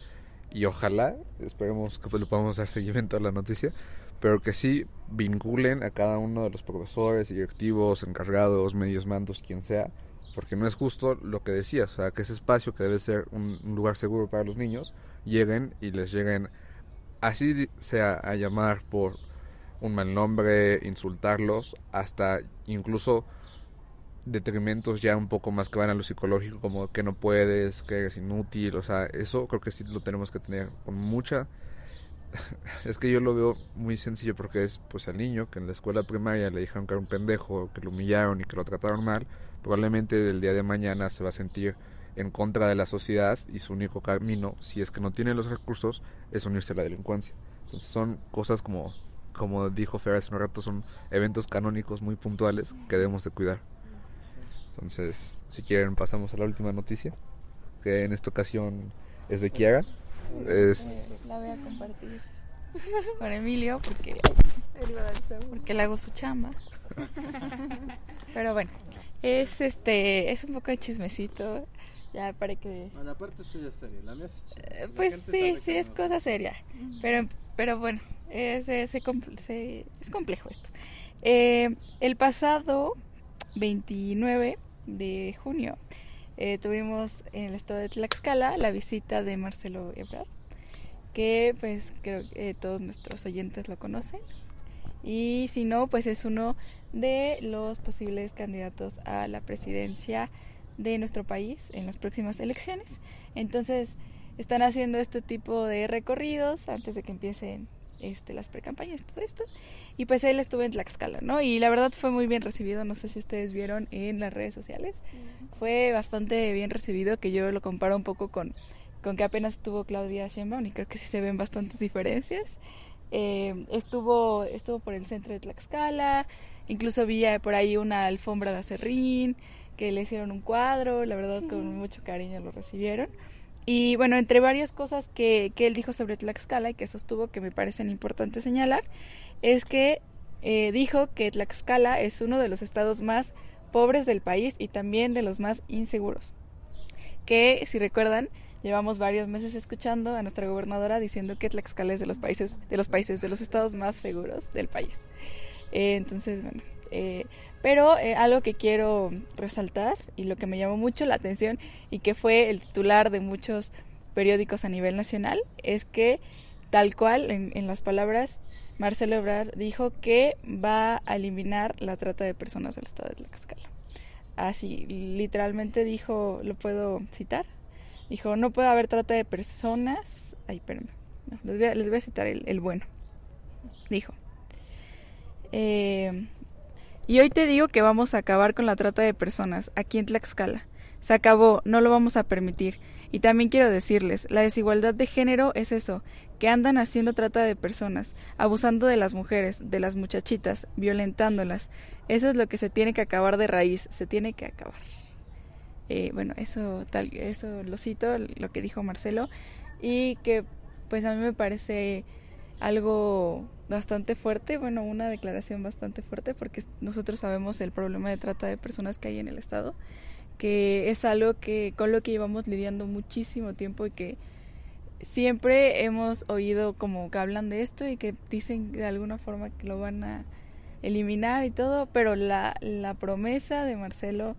y ojalá, esperemos que le podamos dar seguimiento a la noticia, pero que sí vinculen a cada uno de los profesores, directivos, encargados, medios mandos, quien sea, porque no es justo lo que decías, o sea, que ese espacio que debe ser un, lugar seguro para los niños, lleguen y les lleguen, así sea a llamar por un mal nombre, insultarlos, hasta incluso detrimentos ya un poco más que van a lo psicológico, como que no puedes, que eres inútil, o sea, eso creo que sí lo tenemos que tener con mucha es que yo lo veo muy sencillo porque es pues al niño que en la escuela primaria le dijeron que era un pendejo, que lo humillaron y que lo trataron mal, probablemente el día de mañana se va a sentir en contra de la sociedad y su único camino, si es que no tiene los recursos, es unirse a la delincuencia. Entonces son cosas como, como dijo Fer hace un rato, son eventos canónicos muy puntuales que debemos de cuidar. Entonces, si quieren, pasamos a la última noticia, que en esta ocasión es de Kiara. Es... La voy a compartir con Emilio porque, porque le hago su chamba. Pero bueno, es este es un poco de chismecito. Ya para que. la parte esto seria, la mía es eh, Pues sí, sí, es cosa seria. Pero, pero bueno, es, es, es complejo esto. Eh, el pasado 29 de junio eh, tuvimos en el estado de Tlaxcala la visita de Marcelo Ebrard, que pues creo que todos nuestros oyentes lo conocen. Y si no, pues es uno de los posibles candidatos a la presidencia de nuestro país en las próximas elecciones. Entonces, están haciendo este tipo de recorridos antes de que empiecen este, las precampañas, todo esto. Y pues él estuvo en Tlaxcala, ¿no? Y la verdad fue muy bien recibido, no sé si ustedes vieron en las redes sociales. Fue bastante bien recibido, que yo lo comparo un poco con, con que apenas estuvo Claudia Sheinbaum y creo que sí se ven bastantes diferencias. Eh, estuvo, estuvo por el centro de Tlaxcala, incluso vi por ahí una alfombra de acerrín, que le hicieron un cuadro, la verdad con mucho cariño lo recibieron. Y bueno, entre varias cosas que, que él dijo sobre Tlaxcala y que sostuvo que me parecen importantes señalar, es que eh, dijo que Tlaxcala es uno de los estados más pobres del país y también de los más inseguros. Que, si recuerdan, llevamos varios meses escuchando a nuestra gobernadora diciendo que Tlaxcala es de los países, de los países, de los estados más seguros del país. Eh, entonces, bueno, eh, pero algo que quiero resaltar y lo que me llamó mucho la atención y que fue el titular de muchos periódicos a nivel nacional es que tal cual en, las palabras Marcelo Ebrard dijo que va a eliminar la trata de personas del estado de Tlaxcala. Así, literalmente dijo, lo puedo citar, dijo, no puede haber trata de personas, ay, espérenme, les, voy a, citar el, bueno. Dijo, eh, y hoy te digo que vamos a acabar con la trata de personas aquí en Tlaxcala. Se acabó, no lo vamos a permitir. Y también quiero decirles, la desigualdad de género es eso, que andan haciendo trata de personas, abusando de las mujeres, de las muchachitas, violentándolas. Eso es lo que se tiene que acabar de raíz, se tiene que acabar. Eh, bueno, eso tal, eso lo cito, lo que dijo Marcelo, y que pues a mí me parece algo bastante fuerte, bueno, una declaración bastante fuerte, porque nosotros sabemos el problema de trata de personas que hay en el Estado que es algo que con lo que llevamos lidiando muchísimo tiempo y que siempre hemos oído como que hablan de esto y que dicen de alguna forma que lo van a eliminar y todo, pero la, la promesa de Marcelo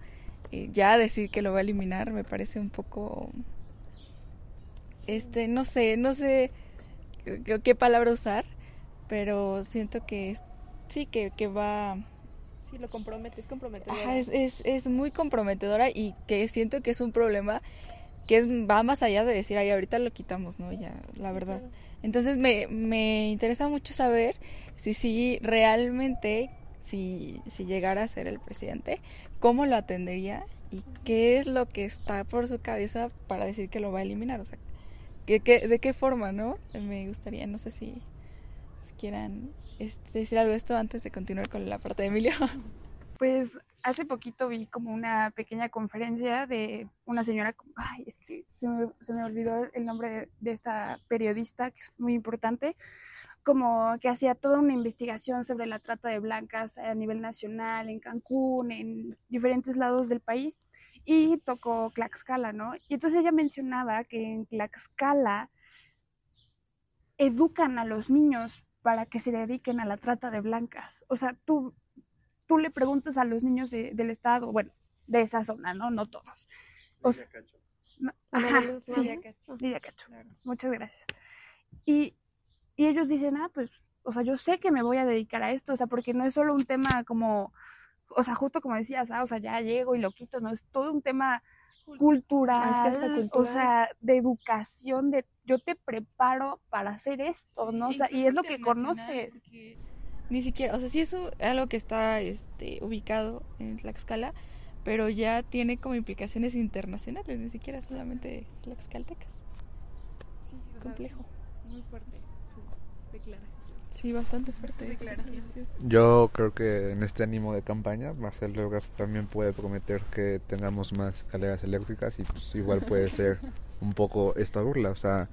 eh, ya decir que lo va a eliminar me parece un poco este no sé, no sé qué, qué palabra usar, pero siento que sí que, que va Sí, lo compromete, es comprometedora. es, es, es, muy comprometedora y que siento que es un problema que es, va más allá de decir, ay, ahorita lo quitamos, ¿no? Ya, la verdad. Entonces me, me interesa mucho saber si sí realmente, si, si llegara a ser el presidente, cómo lo atendería y qué es lo que está por su cabeza para decir que lo va a eliminar. O sea, ¿de qué, de qué forma, no? Me gustaría, no sé si quieran este, decir algo de esto antes de continuar con la parte de Emilio. Pues hace poquito vi como una pequeña conferencia de una señora, ay, es que se me, se me olvidó el nombre de, de, esta periodista, que es muy importante, como que hacía toda una investigación sobre la trata de blancas a nivel nacional, en Cancún, en diferentes lados del país, y tocó Tlaxcala, ¿no? Y entonces ella mencionaba que en Tlaxcala educan a los niños para que se dediquen a la trata de blancas. O sea, tú, tú le preguntas a los niños del estado, bueno, de esa zona, ¿no? No todos. O sea, ajá, sí, Muchas gracias. Y, y ellos dicen, ah, pues, o sea, yo sé que me voy a dedicar a esto, o sea, porque no es solo un tema como, o sea, justo como decías, ah, o sea, ya llego y lo quito, no, es todo un tema cultural, cultural. o sea, de educación, de yo te preparo para hacer esto, ¿no? O sea, y es lo que conoces. Ni siquiera, o sea, sí es algo que está este, ubicado en Tlaxcala, pero ya tiene como implicaciones internacionales, ni siquiera solamente tlaxcaltecas. Sí, complejo. muy fuerte. Sí, bastante fuerte. Yo creo que en este ánimo de campaña, Marcel Legas también puede prometer que tengamos más escaleras eléctricas y pues igual puede ser un poco esta burla. O sea,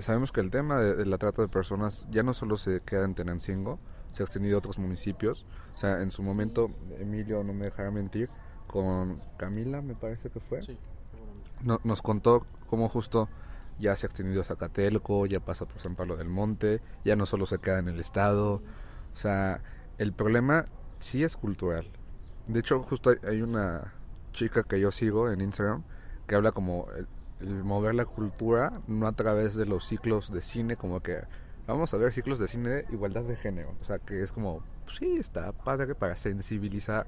sabemos que el tema de, la trata de personas ya no solo se queda en Tenancingo, se ha extendido a otros municipios. O sea, en su momento, Emilio no me dejará mentir, con Camila me parece que fue, no, nos contó cómo justo ya se ha extendido a Zacatelco, ya pasa por San Pablo del Monte, ya no solo se queda en el estado. O sea, el problema sí es cultural. De hecho, justo hay, una chica que yo sigo en Instagram que habla como el, mover la cultura, no a través de los ciclos de cine, como que vamos a ver ciclos de cine de igualdad de género. O sea, que es como, pues sí, está padre para sensibilizar,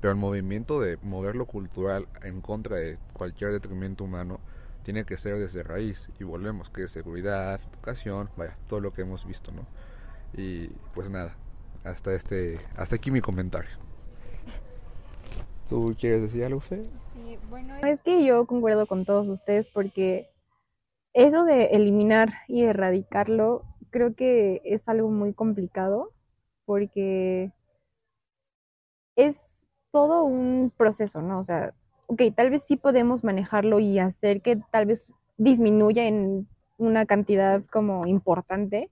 pero el movimiento de mover lo cultural en contra de cualquier detrimento humano tiene que ser desde raíz y volvemos que seguridad, educación, vaya, todo lo que hemos visto, ¿no? Y pues nada, hasta este hasta aquí mi comentario. ¿Tú quieres decir algo, Fe? Sí, bueno, es que yo concuerdo con todos ustedes porque eso de eliminar y erradicarlo creo que es algo muy complicado porque es todo un proceso, ¿no? O sea, ok, tal vez sí podemos manejarlo y hacer que tal vez disminuya en una cantidad como importante,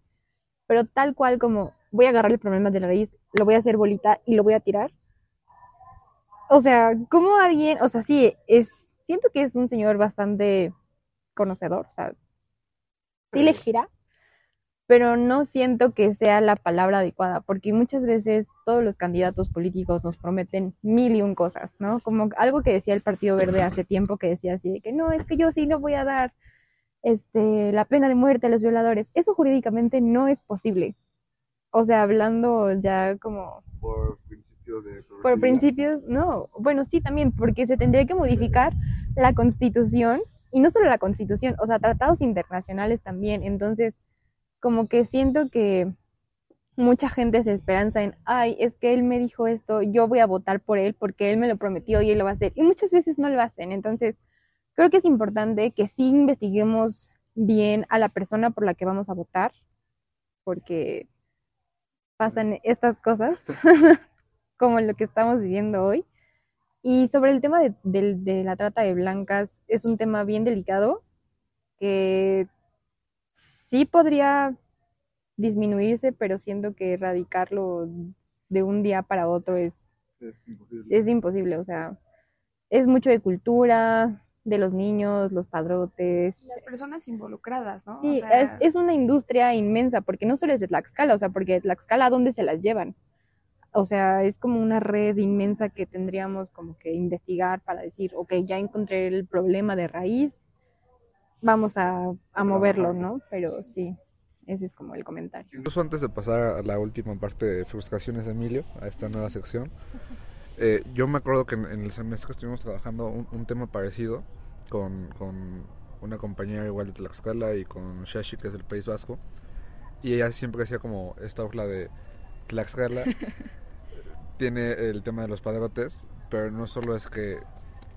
pero tal cual como voy a agarrar el problema de la raíz, lo voy a hacer bolita y lo voy a tirar. O sea, como alguien, o sea, sí, es, siento que es un señor bastante conocedor, o sea, sí le gira, pero no siento que sea la palabra adecuada, porque muchas veces todos los candidatos políticos nos prometen mil y un cosas, ¿no? Como algo que decía el Partido Verde hace tiempo, que decía así, de que no, es que yo sí no voy a dar este, la pena de muerte a los violadores. Eso jurídicamente no es posible. O sea, hablando ya como... Por principios de... Por principios, no. Bueno, sí, también, porque se tendría que modificar la constitución, y no solo la constitución, o sea, tratados internacionales también. Entonces, como que siento que mucha gente se esperanza en, ay, es que él me dijo esto, yo voy a votar por él porque él me lo prometió y él lo va a hacer. Y muchas veces no lo hacen. Entonces, creo que es importante que sí investiguemos bien a la persona por la que vamos a votar, porque pasan estas cosas, como lo que estamos viviendo hoy. Y sobre el tema de, de la trata de blancas, es un tema bien delicado que sí podría disminuirse, pero siento que erradicarlo de un día para otro es, es imposible. O sea, es mucho de cultura, de los niños, los padrotes. Las personas involucradas, ¿no? Sí, es, es, una industria inmensa, porque no solo es de Tlaxcala, o sea, porque Tlaxcala, ¿a dónde se las llevan? O sea, es como una red inmensa que tendríamos como que investigar para decir, ok, ya encontré el problema de raíz, vamos a, moverlo, ¿no? Pero sí, ese es como el comentario. Incluso antes de pasar a la última parte de frustraciones de Emilio, a esta nueva sección, eh, yo me acuerdo que en, el semestre estuvimos trabajando un, tema parecido con, una compañera igual de Tlaxcala y con Shashi, que es del País Vasco, y ella siempre decía como esta ola de Tlaxcala tiene el tema de los padrotes, pero no solo es que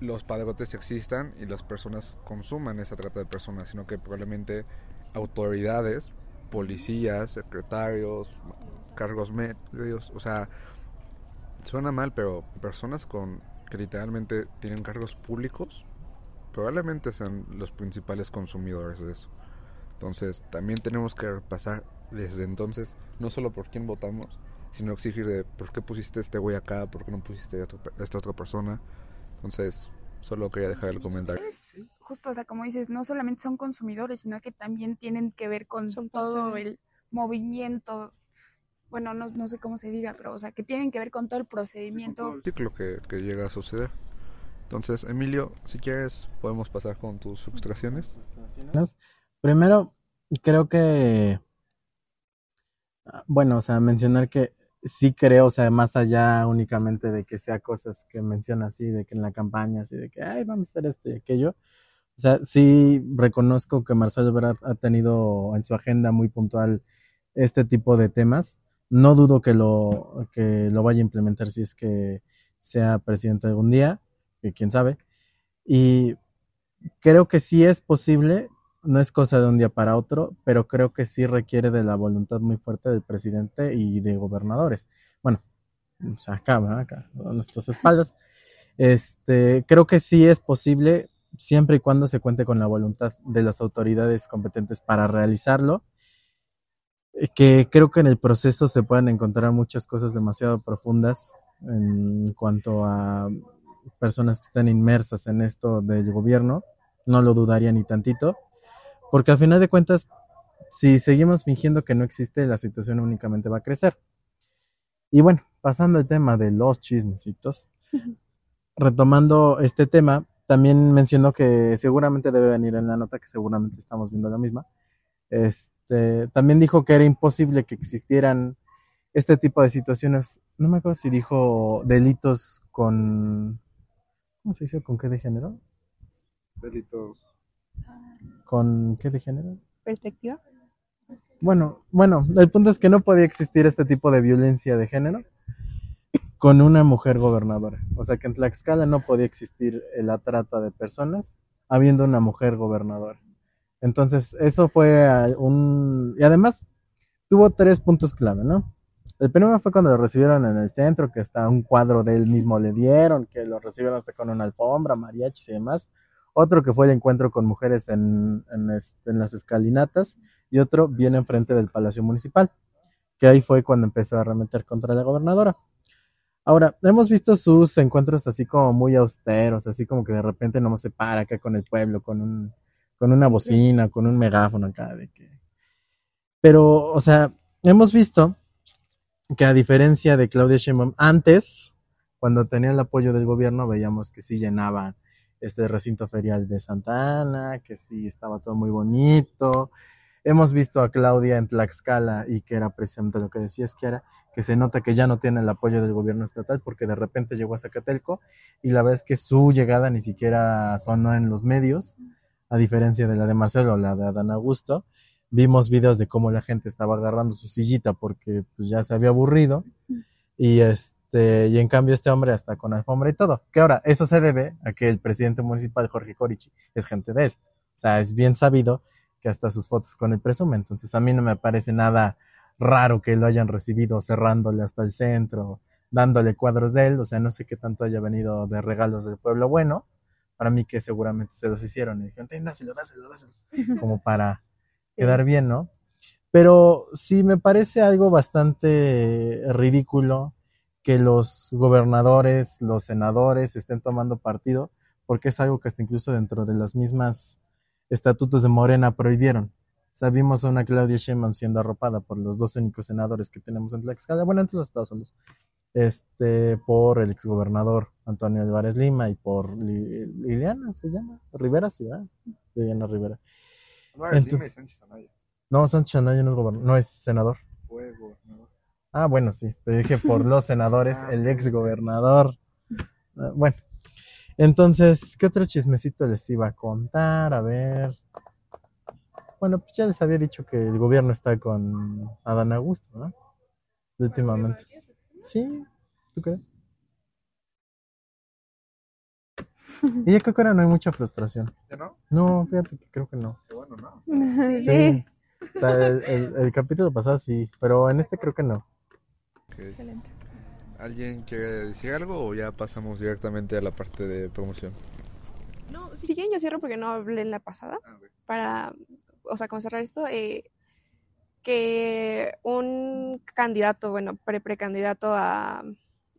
los padrotes existan y las personas consuman esa trata de personas, sino que probablemente autoridades, policías, secretarios, cargos medios, o sea, suena mal, pero personas con que literalmente tienen cargos públicos probablemente sean los principales consumidores de eso. Entonces, también tenemos que repasar desde entonces no solo por quién votamos, sino exigir de por qué pusiste este güey acá, por qué no pusiste esta otra persona entonces, solo quería dejar el comentario. justo, o sea, como dices, no solamente son consumidores, sino que también tienen que ver con todo el movimiento, bueno, no, no sé cómo se diga, pero, o sea, que tienen que ver con todo el procedimiento. El ciclo que, que llega a suceder. Entonces, Emilio, si quieres, podemos pasar con tus frustraciones. Primero, creo que, ah, bueno, o sea, mencionar que sí creo, o sea, más allá únicamente de que sea cosas que menciona así, de que en la campaña, así de que, ay, vamos a hacer esto y aquello. O sea, sí reconozco que Marcelo Ebrard ha tenido en su agenda muy puntual este tipo de temas. No dudo que lo, que lo vaya a implementar si es que sea presidente algún día, que quién sabe. Y creo que sí es posible no es cosa de un día para otro, pero creo que sí requiere de la voluntad muy fuerte del presidente y de gobernadores. Bueno, o sea, acá, acá, a nuestras espaldas. Este, creo que sí es posible siempre y cuando se cuente con la voluntad de las autoridades competentes para realizarlo. Eh, que creo que en el proceso se pueden encontrar muchas cosas demasiado profundas en cuanto a personas que están inmersas en esto del gobierno. No lo dudaría ni tantito porque al final de cuentas, si seguimos fingiendo que no existe, la situación únicamente va a crecer. Y bueno, pasando al tema de los chismecitos, retomando este tema, también mencionó que seguramente debe venir en la nota, que seguramente estamos viendo la misma. Este, también dijo que era imposible que existieran este tipo de situaciones. No me acuerdo si dijo delitos con. ¿Cómo se dice? ¿Con qué de género? Delitos ¿Con qué de género? Perspectiva. Bueno, bueno, el punto es que no podía existir este tipo de violencia de género con una mujer gobernadora. O sea que en Tlaxcala no podía existir la trata de personas habiendo una mujer gobernadora. Entonces, eso fue un... Y además, tuvo tres puntos clave, ¿no? El primero fue cuando lo recibieron en el centro, que hasta un cuadro de él mismo le dieron, que lo recibieron hasta con una alfombra, mariachis y demás otro que fue el encuentro con mujeres en, este, en, las escalinatas y otro viene enfrente del Palacio Municipal, que ahí fue cuando empezó a arremeter contra la gobernadora. Ahora, hemos visto sus encuentros así como muy austeros, así como que de repente no se para acá con el pueblo, con, un, con una bocina, con un megáfono acá. De que... Pero, o sea, hemos visto que a diferencia de Claudia Sheinbaum, antes, cuando tenía el apoyo del gobierno, veíamos que sí llenaban este recinto ferial de Santa Ana, que sí estaba todo muy bonito. Hemos visto a Claudia en Tlaxcala y que era precisamente lo que decías que era, que se nota que ya no tiene el apoyo del gobierno estatal porque de repente llegó a Zacatelco y la verdad es que su llegada ni siquiera sonó en los medios, a diferencia de la de Marcelo o la de Adán Augusto. Vimos videos de cómo la gente estaba agarrando su sillita porque pues, ya se había aburrido y este este, y en cambio este hombre hasta con alfombra y todo. Que ahora, eso se debe a que el presidente municipal, Jorge Corichi, es gente de él. O sea, es bien sabido que hasta sus fotos con el presume. Entonces a mí no me parece nada raro que lo hayan recibido cerrándole hasta el centro, dándole cuadros de él. O sea, no sé qué tanto haya venido de regalos del pueblo bueno. Para mí que seguramente se los hicieron y dijeron, dáselo, dáselo, dáselo. Como para quedar bien, ¿no? Pero sí me parece algo bastante ridículo que los gobernadores, los senadores estén tomando partido, porque es algo que hasta incluso dentro de las mismas estatutos de Morena prohibieron. Sabimos a una Claudia Sheinbaum siendo arropada por los dos únicos senadores que tenemos en Tlaxcala, bueno, entre los Estados Unidos, este, por el exgobernador Antonio Álvarez Lima y por Liliana, se llama, Rivera, sí, ¿verdad? Liliana Rivera. Entonces, no, Sánchez Anaya no es no es senador. Fue gobernador. Ah, bueno, sí, pero dije por los senadores, ah, el ex gobernador. Ah, bueno, entonces, ¿qué otro chismecito les iba a contar? A ver. Bueno, pues ya les había dicho que el gobierno está con Adán Augusto, ¿no? Últimamente. Sí, ¿tú crees? Y ya creo que ahora no hay mucha frustración. ¿Ya no? No, fíjate que creo que no. Qué bueno, ¿no? Sí. O sea, el capítulo pasado sí, pero en este creo que no. Excelente. ¿Alguien quiere decir algo o ya pasamos directamente a la parte de promoción? No, si quieren yo cierro porque no hablé en la pasada. Ah, Para, o sea, como cerrar esto, eh, que un candidato, bueno, pre-precandidato a,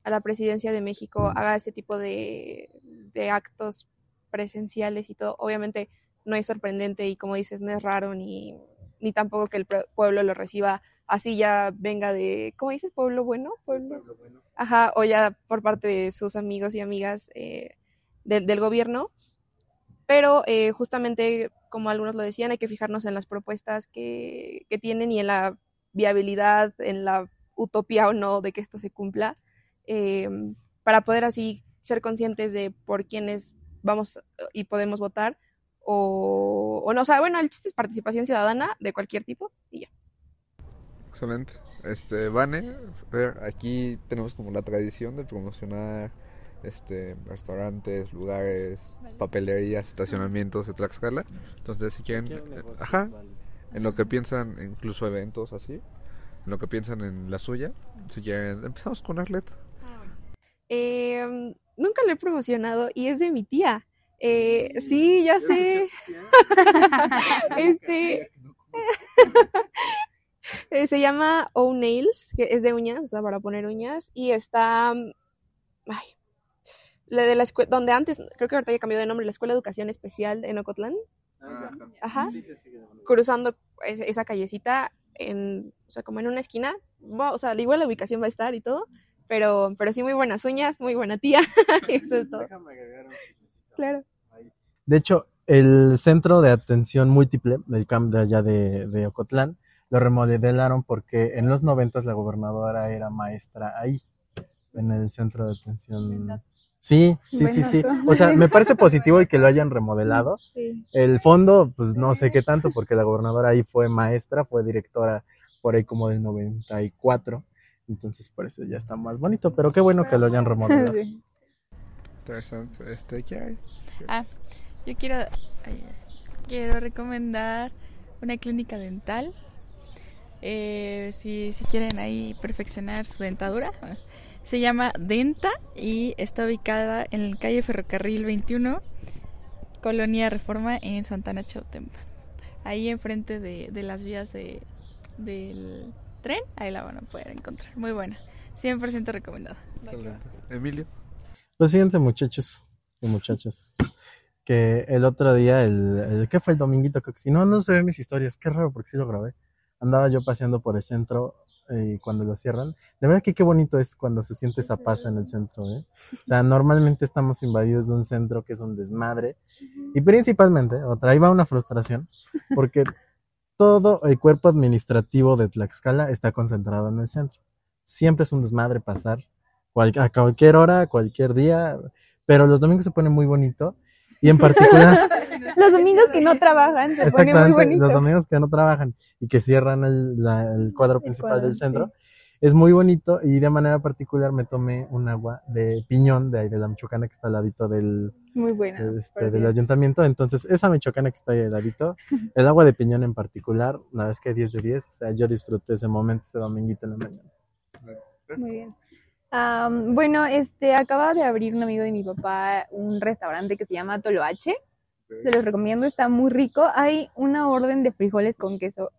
a la presidencia de México haga este tipo de, de actos presenciales y todo, obviamente no es sorprendente y como dices, no es raro ni, ni tampoco que el pueblo lo reciba así ya venga de, ¿cómo dices? Pueblo bueno, pueblo, bueno. Ajá, o ya por parte de sus amigos y amigas eh, del gobierno. Pero eh, justamente, como algunos lo decían, hay que fijarnos en las propuestas que, que, tienen y en la viabilidad, en la utopía o no de que esto se cumpla, eh, para poder así ser conscientes de por quiénes vamos y podemos votar o, o no. O sea, bueno, el chiste es participación ciudadana de cualquier tipo y ya excelente. Este, Vane, aquí tenemos como la tradición de promocionar este, restaurantes, lugares, papelerías, estacionamientos de Tlaxcala. Entonces, si quieren, eh, ajá, en lo que piensan, incluso eventos así, en lo que piensan en la suya, si quieren, empezamos con Arlet. Eh, nunca lo he promocionado y es de mi tía. Eh, sí, ya sé. este eh, se llama O Nails, que es de uñas, o sea, para poner uñas y está mm, ay, la de la escuela donde antes creo que ahorita ya cambió de nombre, la Escuela de Educación Especial en Ocotlán, Ajá. Sí, sí, manera. cruzando es- esa callecita en, o sea, como en una esquina. O sea, igual la ubicación va a estar y todo, pero pero sí muy buenas uñas, muy buena tía. Eso es todo. Déjame agregar un chismecito. Claro. Ahí. De hecho, el centro de atención múltiple del camp de allá de, de Ocotlán lo remodelaron porque en los noventas la gobernadora era maestra ahí, en el centro de atención. Sí, sí, sí, sí. O sea, me parece positivo el que lo hayan remodelado. El fondo, pues no sé qué tanto, porque la gobernadora ahí fue maestra, fue directora por ahí como del 94. Entonces, por eso ya está más bonito, pero qué bueno que lo hayan remodelado. Interesante. Este, ¿qué hay? Ah, yo quiero, quiero recomendar una clínica dental. Eh, si, si quieren ahí perfeccionar su dentadura, se llama Denta y está ubicada en la calle Ferrocarril 21, Colonia Reforma en Santana Chautempan. Ahí enfrente de, de las vías de, del tren, ahí la van a poder encontrar. Muy buena, 100% recomendada. Emilio. Pues fíjense, muchachos y muchachas, que el otro día, el, el ¿qué fue el dominguito? Creo que sí. No, no se ven mis historias, qué raro porque sí lo grabé. Andaba yo paseando por el centro eh, cuando lo cierran. De verdad que qué bonito es cuando se siente esa paz en el centro, ¿eh? O sea, normalmente estamos invadidos de un centro que es un desmadre. Y principalmente, otra, ahí va una frustración, porque todo el cuerpo administrativo de Tlaxcala está concentrado en el centro. Siempre es un desmadre pasar cual- a cualquier hora, cualquier día, pero los domingos se pone muy bonito. Y en particular, Los domingos que no trabajan se pone muy bonito. los domingos que no trabajan y que cierran el, la- el cuadro El principal cuadro, del centro, es muy bonito y de manera particular me tomé un agua de piñón de ahí de la Michoacana que está al ladito del, Muy buena. este, del ayuntamiento. Entonces, esa Michoacana que está ahí al ladito, el agua de piñón en particular, la verdad es que 10 de 10, o sea, yo disfruté ese momento, ese dominguito en la mañana. Muy bien. Bueno, este acaba de abrir un amigo de mi papá un restaurante que se llama Toloache. Se los recomiendo, está muy rico. Hay una orden de frijoles con queso.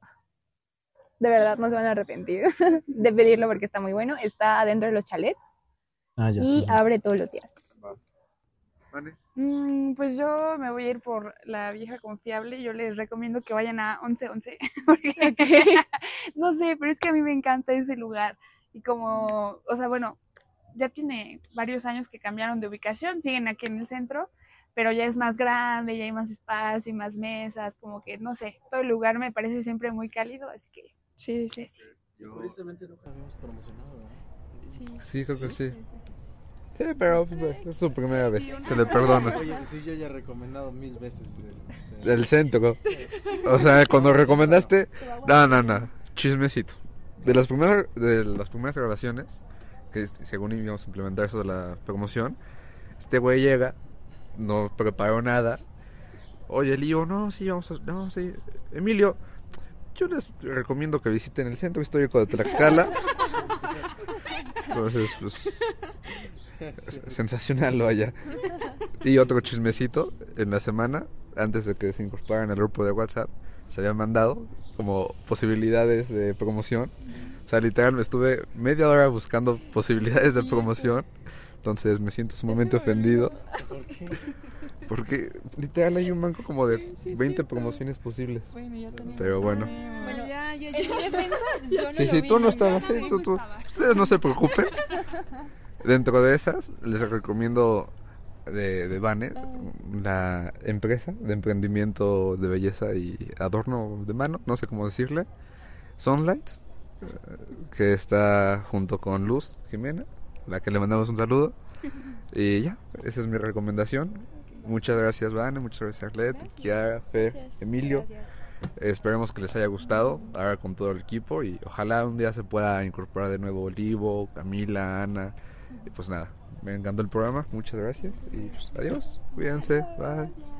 De verdad, no se van a arrepentir de pedirlo porque está muy bueno. Está adentro de los chalets Ah, ya. y abre todos los días. Vane. Mm, pues yo me voy a ir por la vieja confiable. Yo les recomiendo que vayan a 1111. Porque, no sé, pero es que a mí me encanta ese lugar. Y como, o sea, bueno, ya tiene varios años que cambiaron de ubicación. Siguen aquí en el centro, pero ya es más grande, ya hay más espacio y más mesas. Como que, no sé, todo el lugar me parece siempre muy cálido. Así que, Sí, sí. sí. Curiosamente nunca habíamos promocionado, ¿verdad? Sí, creo que sí. Sí, pero pues, es su primera vez. Sí, Se le perdona. Oye, sí, yo ya he recomendado mil veces. este, El centro. O sea, cuando recomendaste. No, no, no. Chismecito. De las primeras, de las primeras grabaciones, que según íbamos a implementar eso de la promoción, este güey llega, no preparó nada. Oye, Lío, no, sí, vamos a. No, sí. Emilio, yo les recomiendo que visiten el centro histórico de Tlaxcala. Entonces, pues. Sensacional lo haya. Y otro chismecito, en la semana, antes de que se incorporaran al grupo de WhatsApp, se habían mandado como posibilidades de promoción. O sea, literal, me estuve media hora buscando posibilidades de promoción. Entonces me siento sumamente ofendido. ¿Por qué? Porque literal hay un banco como de Sí, sí, 20 cierto. promociones posibles. Bueno, ya tenemos Pero bueno. Sí, sí, tú no estabas, sí, tú, tú. Ustedes no se preocupen. Dentro de esas, les recomiendo de, de la empresa de emprendimiento de belleza y adorno de mano, no sé cómo decirle, Sunlight, eh, que está junto con Luz Jimena, la que le mandamos un saludo. Y ya, esa es mi recomendación. Muchas gracias, Vane, muchas gracias, Arlet, Kiara, Fer, Emilio. Esperemos que les haya gustado ahora con todo el equipo y ojalá un día se pueda incorporar de nuevo Olivo, Camila, Ana. Y pues nada, me encantó el programa, muchas gracias y pues, adiós, cuídense, bye.